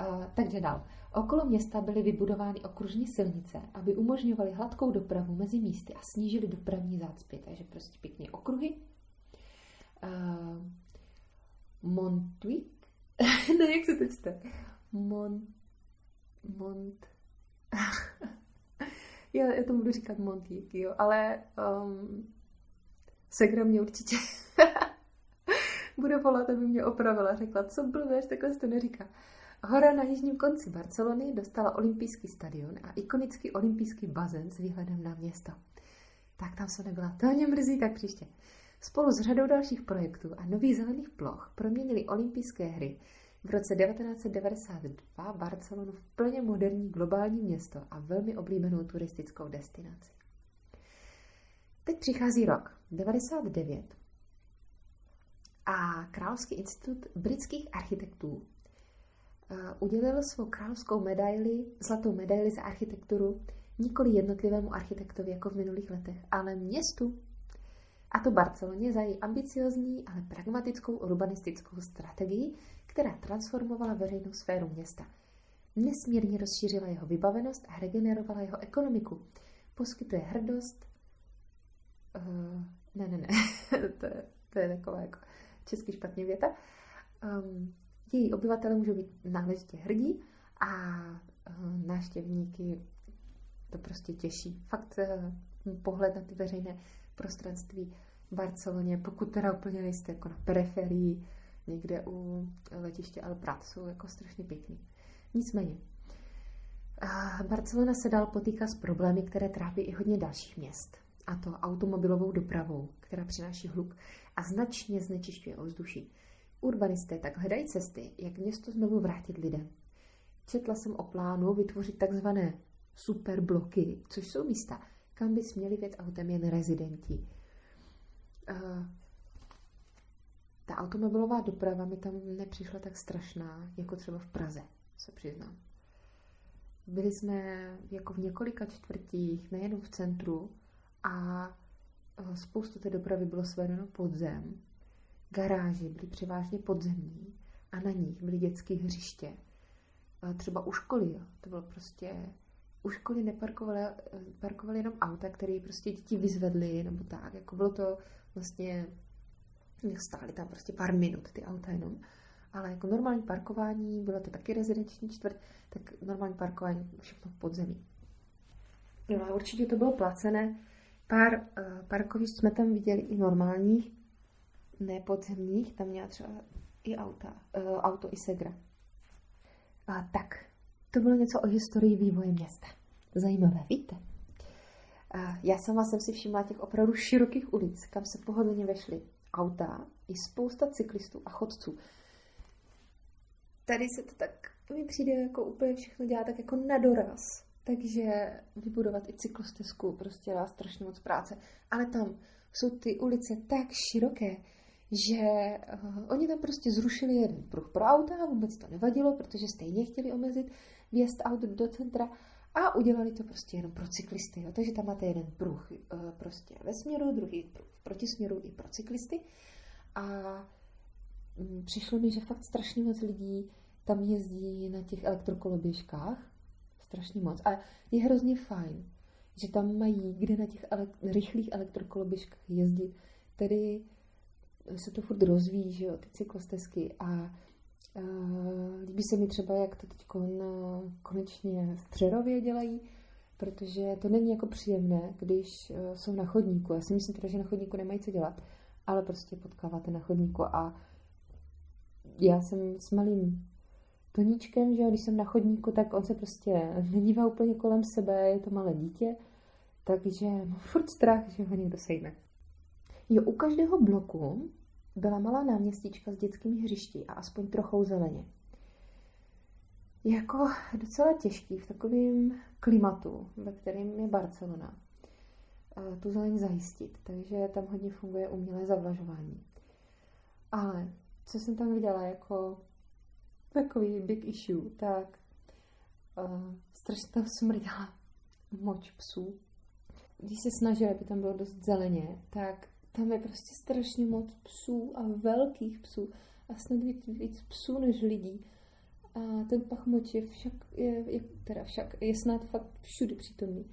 Uh, takže dál. Okolo města byly vybudovány okružní silnice, aby umožňovaly hladkou dopravu mezi místy a snížily dopravní zácpy. Takže prostě pěkně okruhy. Uh, Montwick? [LAUGHS] ne, jak se to čte? Mon... Mont... [LAUGHS] já, já tomu budu říkat Montwick, jo, ale um, Segra mě určitě [LAUGHS] bude volat, aby mě opravila. Řekla, co blbeš, takhle to neříká. Hora na jižním konci Barcelony dostala olympijský stadion a ikonický olympijský bazén s výhledem na město. Tak tam se nebyla. To mě mrzí, tak příště. Spolu s řadou dalších projektů a nových zelených ploch proměnili olympijské hry v roce 1992 Barcelonu v plně moderní globální město a velmi oblíbenou turistickou destinaci. Teď přichází rok 99 a Královský institut britských architektů eh, udělil svou královskou medaili, zlatou medaili za architekturu nikoli jednotlivému architektovi jako v minulých letech, ale městu. A to Barceloně za její ambiciozní, ale pragmatickou urbanistickou strategii, která transformovala veřejnou sféru města. Nesmírně rozšířila jeho vybavenost a regenerovala jeho ekonomiku. Poskytuje hrdost, uh, ne, ne, ne, [LAUGHS] to, je, to je taková jako česky špatně věta. Um, její obyvatele můžou být náležitě hrdí a uh, návštěvníky to prostě těší. Fakt uh, pohled na ty veřejné prostranství v Barceloně, pokud teda úplně nejste jako na periferii, někde u letiště El Prat, jsou jako strašně pěkný. Nicméně, Barcelona se dál potýká s problémy, které trápí i hodně dalších měst a to automobilovou dopravou, která přináší hluk a značně znečišťuje ovzduší. Urbanisté tak hledají cesty, jak město znovu vrátit lidem. Četla jsem o plánu vytvořit takzvané superbloky, což jsou místa, kam by směli věc autem jen rezidenti. Uh, ta automobilová doprava mi tam nepřišla tak strašná, jako třeba v Praze, se přiznám. Byli jsme jako v několika čtvrtích, nejen v centru, a e, spoustu té dopravy bylo svedeno pod zem. Garáže byly převážně podzemní a na nich byly dětské hřiště. Třeba u školy, jo. to bylo prostě u školy neparkovali parkovali jenom auta, které prostě děti vyzvedly, nebo tak. Jako bylo to vlastně, stály tam prostě pár minut ty auta jenom. Ale jako normální parkování, bylo to taky rezidenční čtvrt, tak normální parkování všechno v podzemí. No a určitě to bylo placené. Pár uh, parkovišť jsme tam viděli i normálních, ne podzemních, tam měla třeba i auta, uh, auto i Segra. A tak, to bylo něco o historii vývoje města. Zajímavé, víte? A já sama jsem si všimla těch opravdu širokých ulic, kam se pohodlně vešly auta i spousta cyklistů a chodců. Tady se to tak, mi přijde jako úplně všechno dělá tak jako na doraz. Takže vybudovat i cyklostezku prostě dá strašně moc práce. Ale tam jsou ty ulice tak široké, že uh, oni tam prostě zrušili jeden pruh pro auta a vůbec to nevadilo, protože stejně chtěli omezit vjezd aut do centra a udělali to prostě jenom pro cyklisty. Jo. Takže tam máte jeden pruh uh, prostě ve směru, druhý pruh v protisměru i pro cyklisty. A um, přišlo mi, že fakt strašně moc lidí tam jezdí na těch elektrokoloběžkách, strašně moc. A je hrozně fajn, že tam mají kde na těch ele- rychlých elektrokoloběžkách jezdit. Tedy se to furt rozvíjí, že jo, ty cyklostezky a Uh, líbí se mi třeba, jak to teď konečně v Přerově dělají, protože to není jako příjemné, když uh, jsou na chodníku. Já si myslím teda, že na chodníku nemají co dělat, ale prostě potkáváte na chodníku a já jsem s malým Toníčkem, že když jsem na chodníku, tak on se prostě nedívá úplně kolem sebe, je to malé dítě, takže mám furt strach, že ho někdo sejme. Jo, u každého bloku byla malá náměstíčka s dětskými hřišti a aspoň trochou zeleně. Jako docela těžký v takovém klimatu, ve kterém je Barcelona, tu zeleň zajistit, takže tam hodně funguje umělé zavlažování. Ale co jsem tam viděla jako takový big issue, tak uh, strašně tam smrděla moč psů. Když se snažili, aby tam bylo dost zeleně, tak tam je prostě strašně moc psů a velkých psů a snad víc, víc psů než lidí. A ten pach moči je však, je, je, teda však, je snad fakt všude přítomný.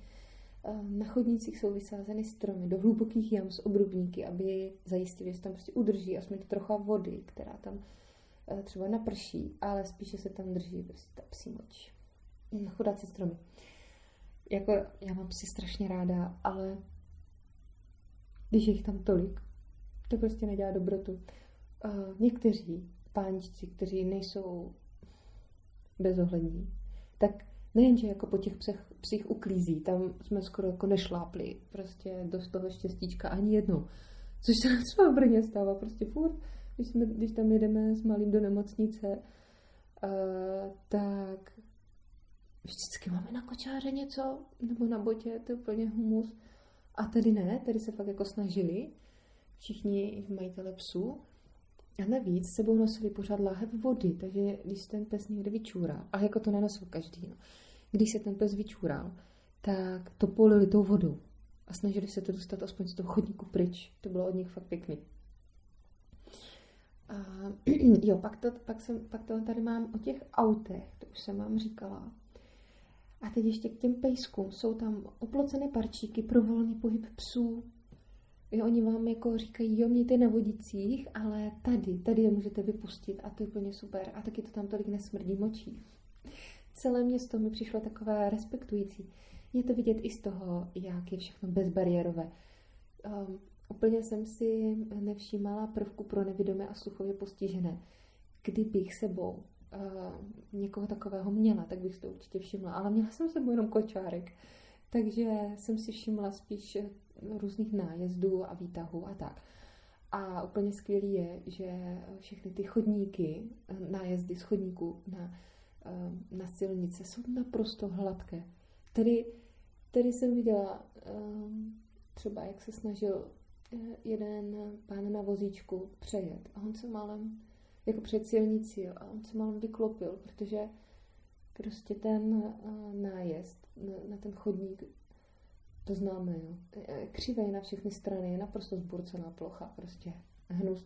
Na chodnících jsou vysázeny stromy do hlubokých jam s obrubníky, aby zajistili, že tam prostě udrží aspoň trocha vody, která tam Eh, třeba naprší, ale spíše se tam drží prostě ta psí moč. Mm, chudáci stromy. Jako já mám psi strašně ráda, ale když je jich tam tolik, to prostě nedělá dobrotu. Uh, někteří páničci, kteří nejsou bezohlední, tak nejenže jako po těch psech, psích uklízí, tam jsme skoro jako nešlápli prostě dost toho štěstíčka ani jednou. Což se nám třeba v Brně stává prostě furt když, jsme, když tam jedeme s malým do nemocnice, uh, tak vždycky máme na kočáře něco, nebo na botě, to je úplně humus. A tady ne, tady se fakt jako snažili všichni majitele psů. A navíc sebou nosili pořád láhev vody, takže když ten pes někde vyčůral, a jako to nenosil každý, no, když se ten pes vyčůral, tak to polili tou vodou a snažili se to dostat aspoň z toho chodníku pryč. To bylo od nich fakt pěkný. A, [CLEARS THROAT] jo, pak to, pak, jsem, pak to tady mám o těch autech, to už jsem vám říkala. A teď ještě k těm pejskům. Jsou tam oplocené parčíky pro volný pohyb psů. Jo, oni vám jako říkají, jo, mějte na vodicích, ale tady, tady je můžete vypustit a to je úplně super. A taky to tam tolik nesmrdí močí. Celé město mi přišlo takové respektující. Je to vidět i z toho, jak je všechno bezbariérové. Um, Úplně jsem si nevšímala prvku pro nevidomé a sluchově postižené. Kdybych sebou uh, někoho takového měla, tak bych to určitě všimla. Ale měla jsem sebou jenom kočárek. Takže jsem si všimla spíš eh, různých nájezdů a výtahů a tak. A úplně skvělý je, že všechny ty chodníky, eh, nájezdy z chodníků na, na silnice jsou naprosto hladké. Tedy, tedy jsem viděla třeba, jak se snažil jeden pán na vozíčku přejet a on se málem, jako před silnicí, jo, a on se málem vyklopil, protože prostě ten uh, nájezd na, ten chodník, to známe, jo, křivej na všechny strany, je naprosto zburcená plocha, prostě hnus.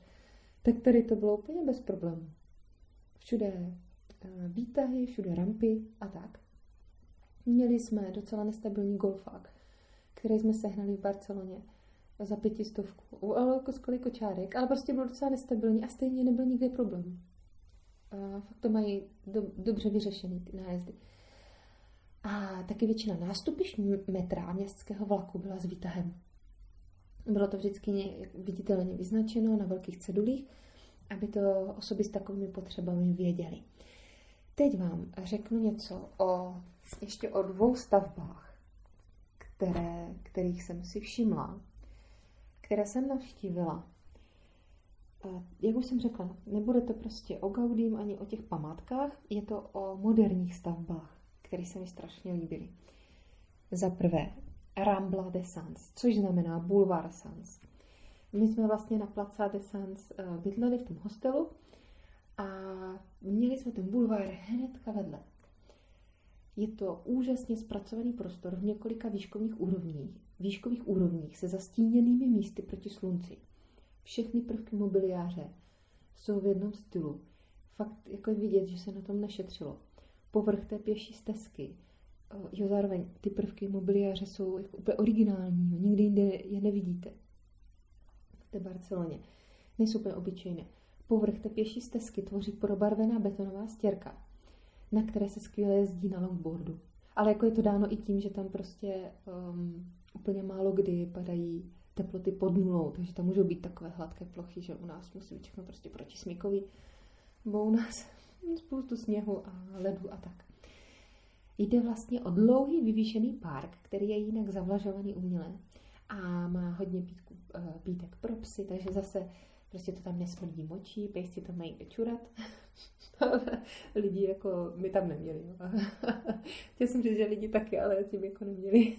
Tak tady to bylo úplně bez problémů. Všude výtahy, všude rampy a tak. Měli jsme docela nestabilní golfák, který jsme sehnali v Barceloně za pětistovku, ale jako skvělý kočárek, ale prostě byl docela nestabilní a stejně nebyl nikdy problém. A fakt to mají do, dobře vyřešený ty nájezdy. A taky většina nástupišť metra městského vlaku byla s výtahem. Bylo to vždycky viditelně vyznačeno na velkých cedulích, aby to osoby s takovými potřebami věděly. Teď vám řeknu něco o, ještě o dvou stavbách, které, kterých jsem si všimla, které jsem navštívila. Jak už jsem řekla, nebude to prostě o Gaudím ani o těch památkách, je to o moderních stavbách, které se mi strašně líbily. Za prvé, Rambla de Sans, což znamená Boulevard Sans. My jsme vlastně na Plaza de Sans eh, bydleli v tom hostelu a měli jsme ten bulvár hnedka vedle. Je to úžasně zpracovaný prostor v několika výškových úrovních, výškových úrovních se zastíněnými místy proti slunci. Všechny prvky mobiliáře jsou v jednom stylu. Fakt jako je vidět, že se na tom nešetřilo. Povrch té pěší stezky, eh, jo, zároveň ty prvky mobiliáře jsou jako úplně originální, jo. nikdy jinde je nevidíte. V té Barceloně. Nejsou úplně obyčejné. Povrch té pěší stezky tvoří probarvená betonová stěrka, na které se skvěle jezdí na longboardu. Ale jako je to dáno i tím, že tam prostě um, úplně málo kdy padají teploty pod nulou, takže tam můžou být takové hladké plochy, že u nás musí být všechno prostě protismíkový, bo u nás [LAUGHS] spoustu sněhu a ledu a tak. Jde vlastně o dlouhý vyvýšený park, který je jinak zavlažovaný uměle a má hodně pítku, eh, pítek pro psy, takže zase prostě to tam nesmrdí močí, pejsci tam mají čurat. [LAUGHS] lidi jako my tam neměli. [LAUGHS] Chtěl jsem říct, že lidi taky, ale tím jako neměli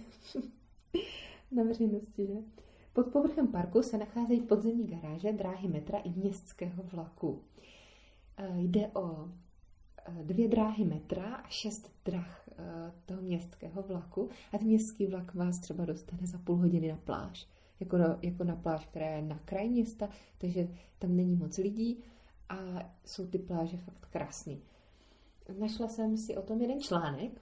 na veřejnosti, že? Pod povrchem parku se nacházejí podzemní garáže, dráhy metra i městského vlaku. Eh, jde o eh, dvě dráhy metra a šest drah eh, toho městského vlaku a ten městský vlak vás třeba dostane za půl hodiny na pláž. Jako na, jako na pláž, která je na kraj města, takže tam není moc lidí a jsou ty pláže fakt krásný. Našla jsem si o tom jeden článek,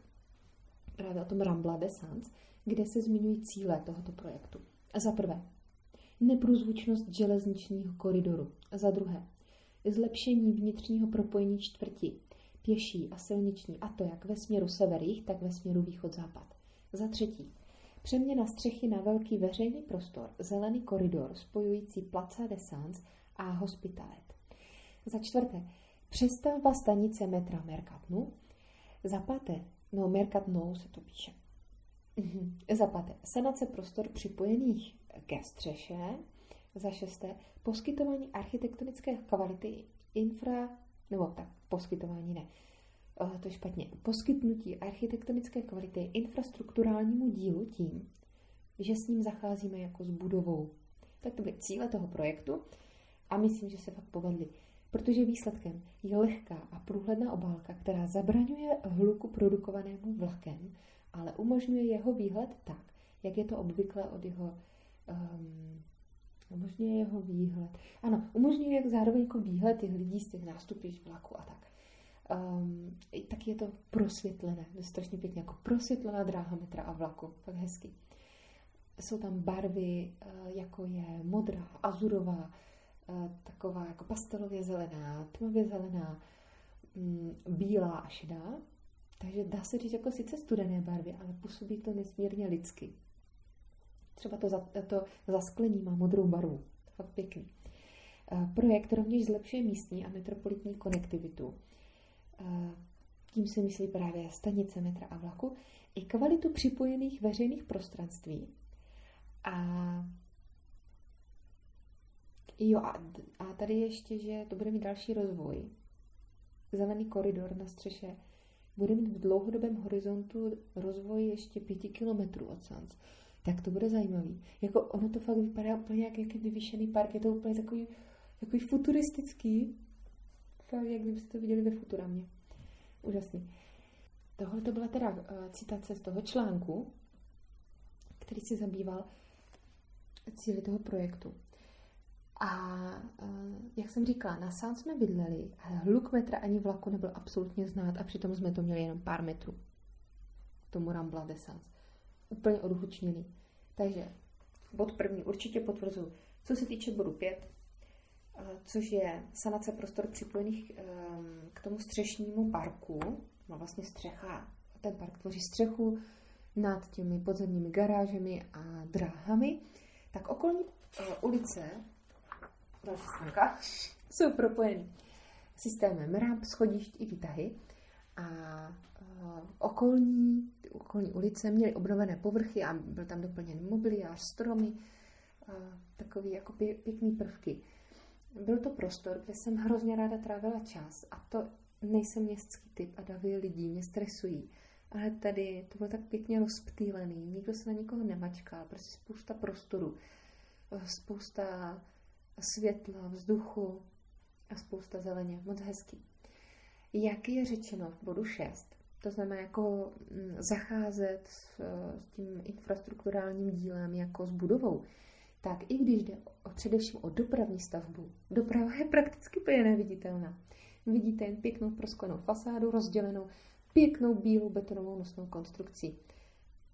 právě o tom Rambla de Sans, kde se zmiňují cíle tohoto projektu. Za prvé, neprůzvučnost železničního koridoru. Za druhé, zlepšení vnitřního propojení čtvrti, pěší a silniční, a to jak ve směru sever tak ve směru východ-západ. Za třetí, přeměna střechy na velký veřejný prostor, zelený koridor spojující Plaza de Sans a Hospitalet. Za čtvrté, přestavba stanice metra Mercatnu. Za páté, no Mercatnou se to píše. Mhm. Za páté, sanace prostor připojených ke střeše. Za šesté, poskytování architektonické kvality infra, nebo tak, poskytování ne, eh, to je špatně, poskytnutí architektonické kvality infrastrukturálnímu dílu tím, že s ním zacházíme jako s budovou. Tak to byly cíle toho projektu a myslím, že se fakt povedly, protože výsledkem je lehká a průhledná obálka, která zabraňuje hluku produkovanému vlakem ale umožňuje jeho výhled tak, jak je to obvykle od jeho um, umožňuje jeho výhled. Ano, umožňuje jak zároveň jako výhled těch lidí z těch nástupišť vlaku a tak. Um, tak je to prosvětlené, to je strašně pěkně, jako prosvětlená dráha metra a vlaku, fakt hezky. Jsou tam barvy, uh, jako je modrá, azurová, uh, taková jako pastelově zelená, tmavě zelená, um, bílá a šedá. Takže dá se říct jako sice studené barvy, ale působí to nesmírně lidsky. Třeba to, za, to zasklení má modrou barvu. Fakt pěkný. Eh, projekt rovněž zlepšuje místní a metropolitní konektivitu. Eh, tím se myslí právě stanice metra a vlaku, i kvalitu připojených veřejných prostranství. A jo, a, a tady ještě, že to bude mít další rozvoj. Zelený koridor na střeše bude mít v dlouhodobém horizontu rozvoj ještě pěti kilometrů od Sans. Tak to bude zajímavý. Jako ono to fakt vypadá úplně jak jaký vyvýšený park, je to úplně takový, takový futuristický. Fakt, jak kdybyste to viděli ve Futuramě. Úžasný. Tohle to byla teda uh, citace z toho článku, který si zabýval cíly toho projektu. A uh, jak jsem říkala, na sám jsme bydleli, ale hluk metra ani vlaku nebyl absolutně znát a přitom jsme to měli jenom pár metrů. tomu Rambla Desans. Úplně odhučněný. Takže bod první určitě potvrzuji. Co se týče bodu 5, což je sanace prostor připojených k tomu střešnímu parku, no vlastně střecha, ten park tvoří střechu nad těmi podzemními garážemi a dráhami, tak okolní ulice, další jsou propojeny systémem ramp, schodišť i výtahy a okolní, okolní ulice měly obnovené povrchy a byl tam doplněn mobiliář, stromy, takový jako pěkný prvky. Byl to prostor, kde jsem hrozně ráda trávila čas a to nejsem městský typ a davy lidí mě stresují. Ale tady to bylo tak pěkně rozptýlený, nikdo se na nikoho nemačká, prostě spousta prostoru, spousta světla, vzduchu a spousta zeleně, moc hezký. Jak je řečeno v bodu 6, to znamená jako mm, zacházet s, s tím infrastrukturálním dílem jako s budovou, tak i když jde o, především o dopravní stavbu, doprava je prakticky úplně neviditelná. Vidíte jen pěknou prosklenou fasádu rozdělenou pěknou bílou betonovou nosnou konstrukcí.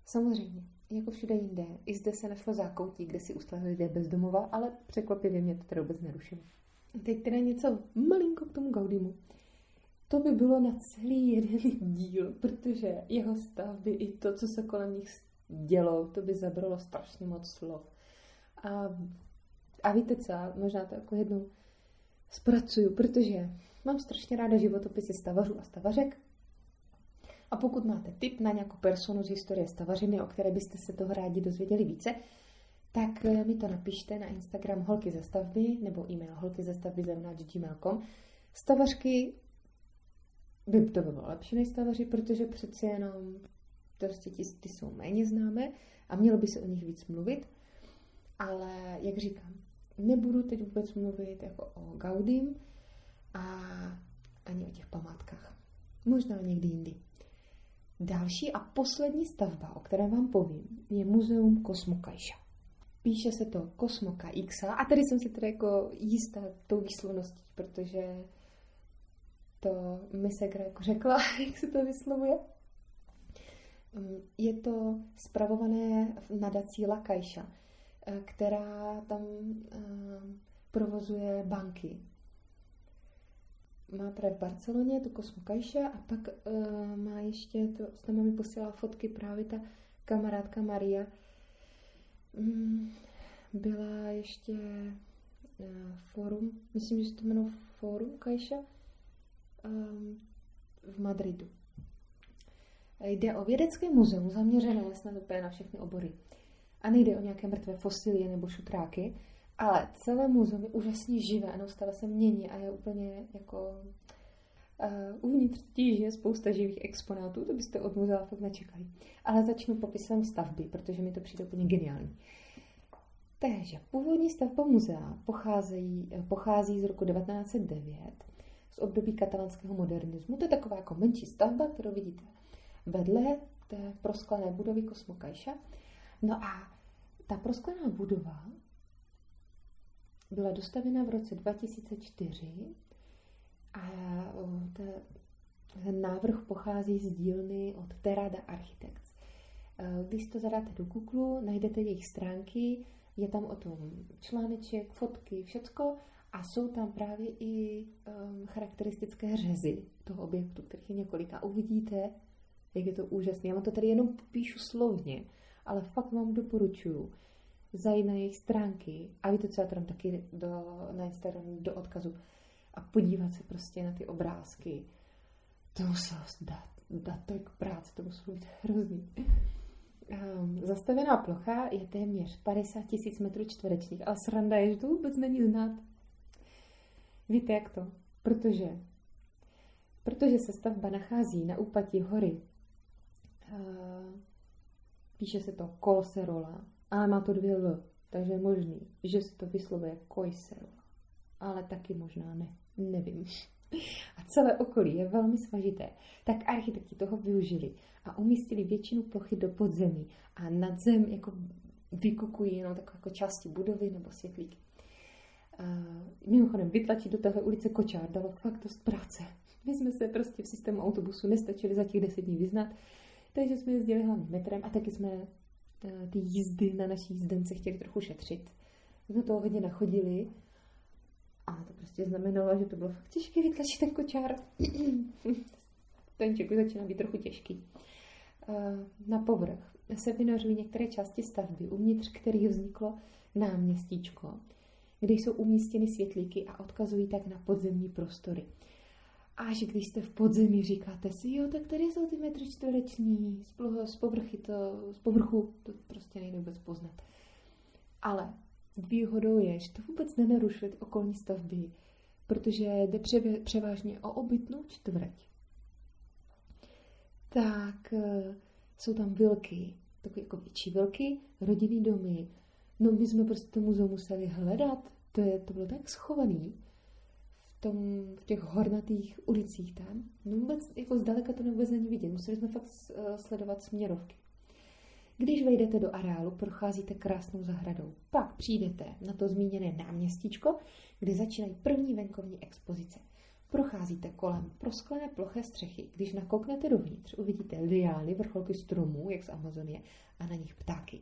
Samozřejmě, jako všude jinde, i zde se našlo zákoutí, kde si ustáli lidé bez domova, ale překvapivě mě to teda vůbec nerušilo. Teď teda něco malinko k tomu Gaudimu. To by bylo na celý jeden [LAUGHS] díl, protože jeho stavby i to, co se kolem nich dělo, to by zabralo strašně moc slov. A, a víte co, možná to jako jednou zpracuju, protože mám strašně ráda životopisy stavařů a stavařek. A pokud máte tip na nějakou personu z historie stavařiny, o které byste se toho rádi dozvěděli více, tak eh, mi to napište na Instagram holky ze stavby nebo e-mail holky ze stavby gmail.com. Stavařky by to bylo lepší než stavaři, protože přeci jenom prostě ty, ty jsou méně známé a mělo by se o nich víc mluvit. Ale jak říkám, nebudu teď vůbec mluvit jako o Gaudim a ani o těch památkách. Možná někdy jindy. Další a poslední stavba, o které vám povím, je Muzeum Kosmokajša. Píše se to Kosmoka X a tady jsem si tedy jako jistá tou výslovností, protože to mi se jako řekla, [LAUGHS] jak se to vyslovuje. Je to spravované nadací Lakajša, která tam eh, provozuje banky. Má právě v Barceloně tu Kosmo Kajša a pak uh, má ještě, to s mi posílala fotky právě ta kamarádka Maria. Um, byla ještě uh, forum, myslím, že se to jmenuje Forum Kajša um, v Madridu. Jde o vědecké muzeum zaměřené snad úplně na všechny obory. A nejde o nějaké mrtvé fosilie nebo šutráky, ale celé muzeum je úžasně živé a neustále se mění a je úplně jako uh, uvnitř tíž je spousta živých exponátů, to byste od muzea fakt nečekali. Ale začnu popisem stavby, protože mi to přijde úplně geniální. Takže původní stavba muzea pochází, pochází z roku 1909, z období katalánského modernismu. To je taková jako menší stavba, kterou vidíte vedle té prosklené budovy Kosmokajša. No a ta prosklená budova byla dostavena v roce 2004 a ten návrh pochází z dílny od Terada Architects. Když to zadáte do Google, najdete jejich stránky, je tam o tom článeček, fotky, všecko a jsou tam právě i um, charakteristické řezy toho objektu, kterých je několik. A uvidíte, jak je to úžasné. Já vám to tady jenom popíšu slovně, ale fakt vám doporučuju zajít na jejich stránky a víte, co já tam taky do, na Instagram do odkazu a podívat se prostě na ty obrázky. To muselo dát, dát tak práce, to muselo být hrozný. Um, zastavená plocha je téměř 50 tisíc metrů čtverečních, ale sranda je, že to vůbec není znát. Víte jak to? Protože, protože se stavba nachází na úpatí hory. Uh, píše se to Kolserola, ale má to dvě L, takže je možný, že se to vyslovuje Koiserola. Ale taky možná ne, nevím. A celé okolí je velmi svažité, tak architekti toho využili a umístili většinu plochy do podzemí a nad zem jako vykukují jenom takové jako části budovy nebo světlíky. Uh, mimochodem, vytlačit do téhle ulice kočár dalo fakt dost práce. My jsme se prostě v systému autobusu nestačili za těch deset dní vyznat, Takže jsme jezdili hlavně metrem a taky jsme ty jízdy na naší jízdence chtěli trochu šetřit. Jsme toho hodně nachodili a to prostě znamenalo, že to bylo fakt těžké vytlačit ten kočár. [CLEARS THROAT] ten ček začíná být trochu těžký. Eh, na povrch se vynořují některé části stavby, uvnitř kterých vzniklo náměstíčko, kde jsou umístěny světlíky a odkazují tak na podzemní prostory. Až když jste v podzemí, říkáte si, jo, tak tady jsou ty metry čtvereční, z, povrchy to, z povrchu to prostě nejde vůbec poznat. Ale výhodou je, že to vůbec nenarušuje okolní stavby, protože jde převážně o obytnou čtvrť. Tak eh, jsou tam vilky, takové jako větší vilky, rodinný domy. No my jsme prostě to muzeum museli hledat, to, je, to bylo tak schovaný tom, v těch hornatých ulicích tam. No vůbec, jako zdaleka to vůbec není vidět, museli jsme fakt eh, sledovat směrovky. Když vejdete do areálu, procházíte krásnou zahradou. Pak přijdete na to zmíněné náměstíčko, kde začínají první venkovní expozice. Procházíte kolem prosklené ploché střechy. Když nakouknete dovnitř, uvidíte liány, vrcholky stromů, jak z Amazonie, a na nich ptáky.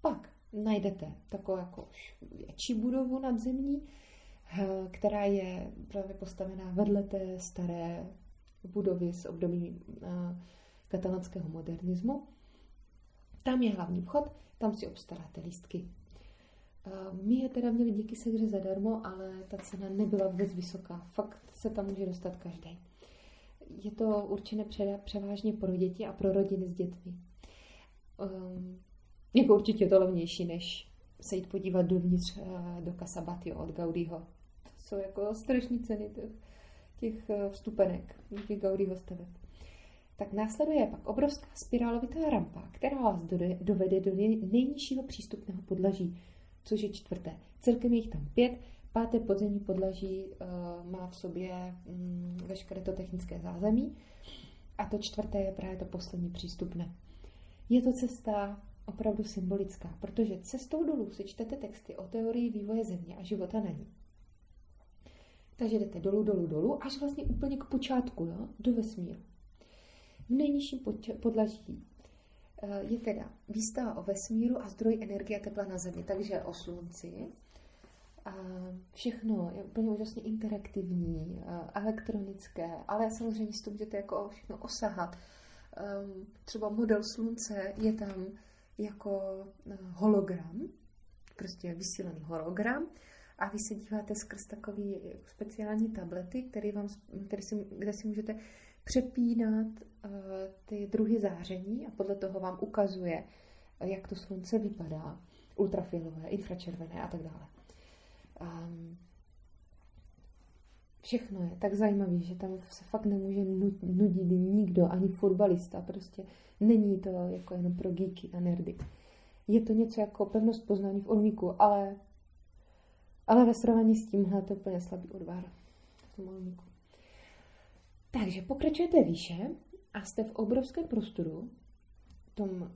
Pak najdete takovou jako větší budovu nadzemní, která je právě postavená vedle té staré budovy z období eh, katalánského modernismu. Tam je hlavní vchod, tam si obstaráte lístky. My je teda měli díky hře zadarmo, ale ta cena nebyla vůbec vysoká. Fakt se tam může dostat každý. Je to určené převážně pro děti a pro rodiny s dětmi. Um, jako určitě je to levnější, než se jít podívat dovnitř do Casabatio od Gaudího. Jsou jako strašní ceny těch, těch uh, vstupenek, těch Gaudího staveb. Tak následuje pak obrovská spirálovitá rampa, která vás dovede do nejnižšího přístupného podlaží, což je čtvrté. Celkem je jich tam pět. Páté podzemní podlaží uh, má v sobě um, veškeré to technické zázemí. A to čtvrté je právě to poslední přístupné. Je to cesta opravdu symbolická, protože cestou dolů si čtete texty o teorii vývoje Země a života na ní. Takže jdete dolů, dolů, dolů, až vlastně úplně k počátku, jo, do vesmíru. V nejnižším podlaží Eh, je teda výstava o vesmíru a zdroj energie a tepla na Zemi, takže o Slunci. A všechno je úplně úžasně interaktivní, eh, elektronické, ale samozřejmě si to můžete jako všechno osahat. Ehm, třeba model Slunce je tam jako eh, hologram, prostě vysílený hologram a vy se díváte skrz takový speciální tablety, který vám, který si, kde si můžete přepínat uh, ty druhy záření a podle toho vám ukazuje, jak to slunce vypadá, ultrafialové, infračervené a tak dále. Um, všechno je tak zajímavé, že tam se fakt nemůže nudit nikdo, ani fotbalista, prostě není to jako jenom pro geeky a nerdy. Je to něco jako pevnost poznání v Olmíku, ale, ale ve srovnání s tímhle to je úplně slabý odvar. Takže pokračujete výše a jste v obrovském prostoru, tom uh,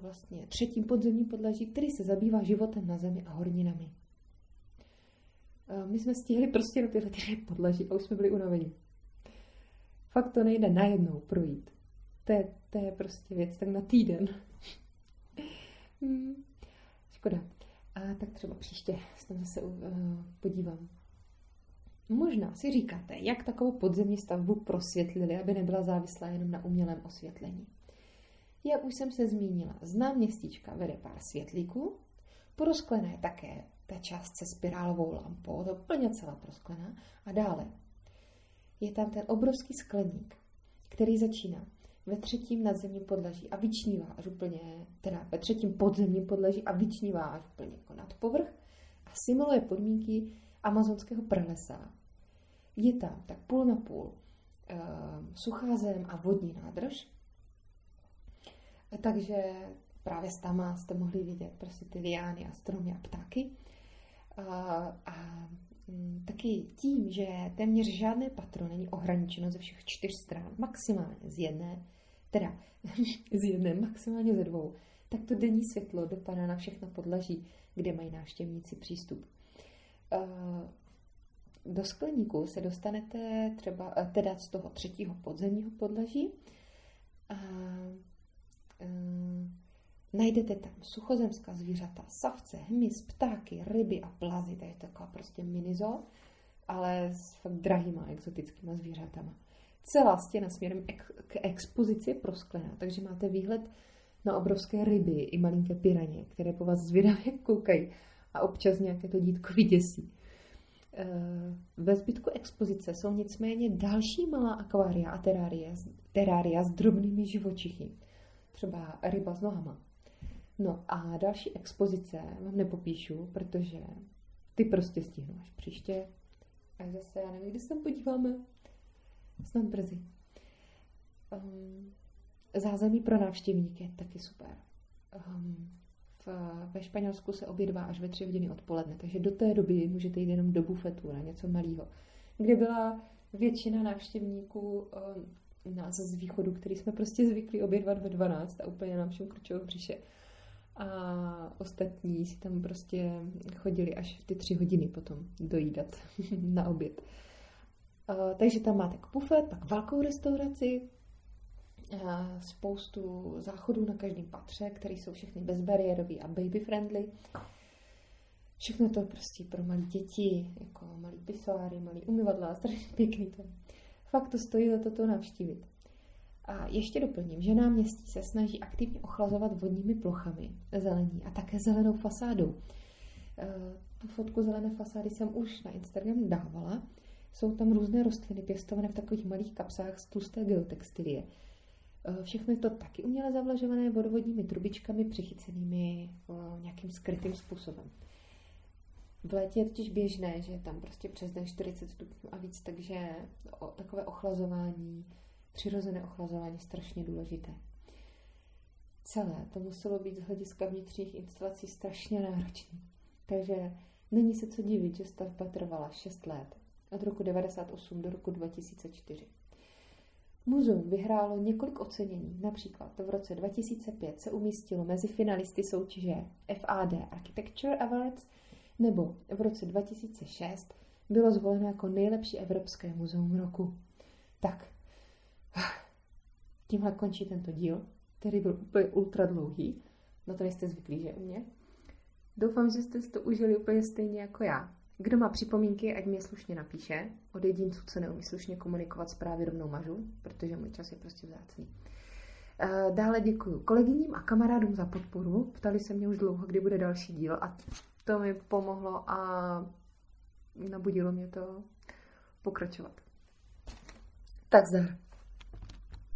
vlastně třetím podzemním podlaží, který se zabývá životem na zemi a horninami. Uh, my jsme stihli prostě do tyhle ty podlaží a už jsme byli unaveni. Fakt to nejde najednou projít. To je, to je prostě věc tak na týden. [LAUGHS] hmm. Škoda. A tak třeba příště se tam zase uh, podívám. Možná si říkáte, jak takovou podzemní stavbu prosvětlili, aby nebyla závislá jenom na umělém osvětlení. Jak už jsem se zmínila, z náměstíčka vede pár světlíků, prosklená je také ta část se spirálovou lampou, to plně celá prosklená, a dále je tam ten obrovský skleník, který začíná ve třetím nadzemním podlaží a vyčnívá až úplně, teda ve třetím podzemním podlaží a vyčnívá až úplně jako nad povrch a simuluje podmínky amazonského pralesa. Je tam tak půl na půl uh, suchá zem a vodní nádrž. Takže právě z tam jste mohli vidět prostě ty liány a stromy a ptáky. A um, taky tím, že téměř žádné patro není ohraničeno ze všech čtyř stran, maximálně z jedné, teda [LAUGHS] z jedné, maximálně ze dvou, tak to denní světlo dopadá na všechno podlaží, kde mají návštěvníci přístup. Eh, do skleníku se dostanete třeba eh, teda z toho třetího podzemního podlaží a Najdete tam suchozemská zvířata, savce, hmyz, ptáky, ryby a plazy, to je taková prostě minizo, ale s fakt drahýma exotickýma zvířatama. Celá stěna směrem k expozici je prosklená, takže máte výhled na obrovské ryby i malinké piraně, které po vás zvědavě koukají a občas nějaké to dítko vyděsí. Eh, ve zbytku expozice jsou nicméně další malá akvária a terária, terária s drobnými živočichy. Třeba ryba s nohama. No a další expozice vám nepopíšu, protože ty prostě stihnu až příště. A zase, já nevím, kdy se tam podíváme. Snad brzy. Um, zázemí pro návštěvníky je taky super. Um, v, ve Španělsku se obědvá až ve tři hodiny odpoledne, takže do té doby můžete jít jenom do bufetu na něco malého. Kde byla většina návštěvníků um, nás z východu, který jsme prostě zvykli obědvat ve 12 a úplně nám všem kručilo v břiše a ostatní si tam prostě chodili až v ty tři hodiny potom dojídat [LAUGHS] na oběd. Takže tam máte bufet, pak velkou restauraci, spoustu záchodů na každém patře, které jsou všechny bezbariérový a baby friendly. Všechno to prostě pro malé děti, jako malý pisoáry, malý umyvadla, strašně pěkný to. Fakt to stojí za toto navštívit. A ještě doplním, že náměstí se snaží aktivně ochlazovat vodními plochami, zelení a také zelenou fasádou. E, tu fotku zelené fasády jsem už na Instagram dávala. Jsou tam různé rostliny pěstované v takových malých kapsách z tlusté geotextilie. E, všechno je to taky uměle zavlažované vodovodními trubičkami přichycenými e, nějakým skrytým způsobem. V létě je totiž běžné, že je tam prostě přes den 40 stupňů a víc, takže takové ochlazování přirozené ochlazování strašně důležité. Celé to muselo být z hlediska vnitřních instalací strašně náročné. Takže není se co divit, že stavba trvala 6 let, od roku 1998 do roku 2004. Muzeum vyhrálo několik ocenění, například v roce 2005 se umístilo mezi finalisty soutěže FAD Architecture Awards, nebo v roce 2006 bylo zvoleno jako nejlepší evropské muzeum roku. Tak, Tímhle končí tento díl, který byl úplně ultra dlouhý. Na to jste zvyklí, že u mě. Doufám, že jste si to užili úplně stejně jako já. Kdo má připomínky, ať je slušně napíše. Od jedinců, co neumí slušně komunikovat zprávy rovnou mažu, protože můj čas je prostě vzácný. Eh, dále děkuji kolegyním a kamarádům za podporu. Ptali se mě už dlouho, kdy bude další díl a to mi pomohlo a nabudilo mě to pokračovat. Tak zdar.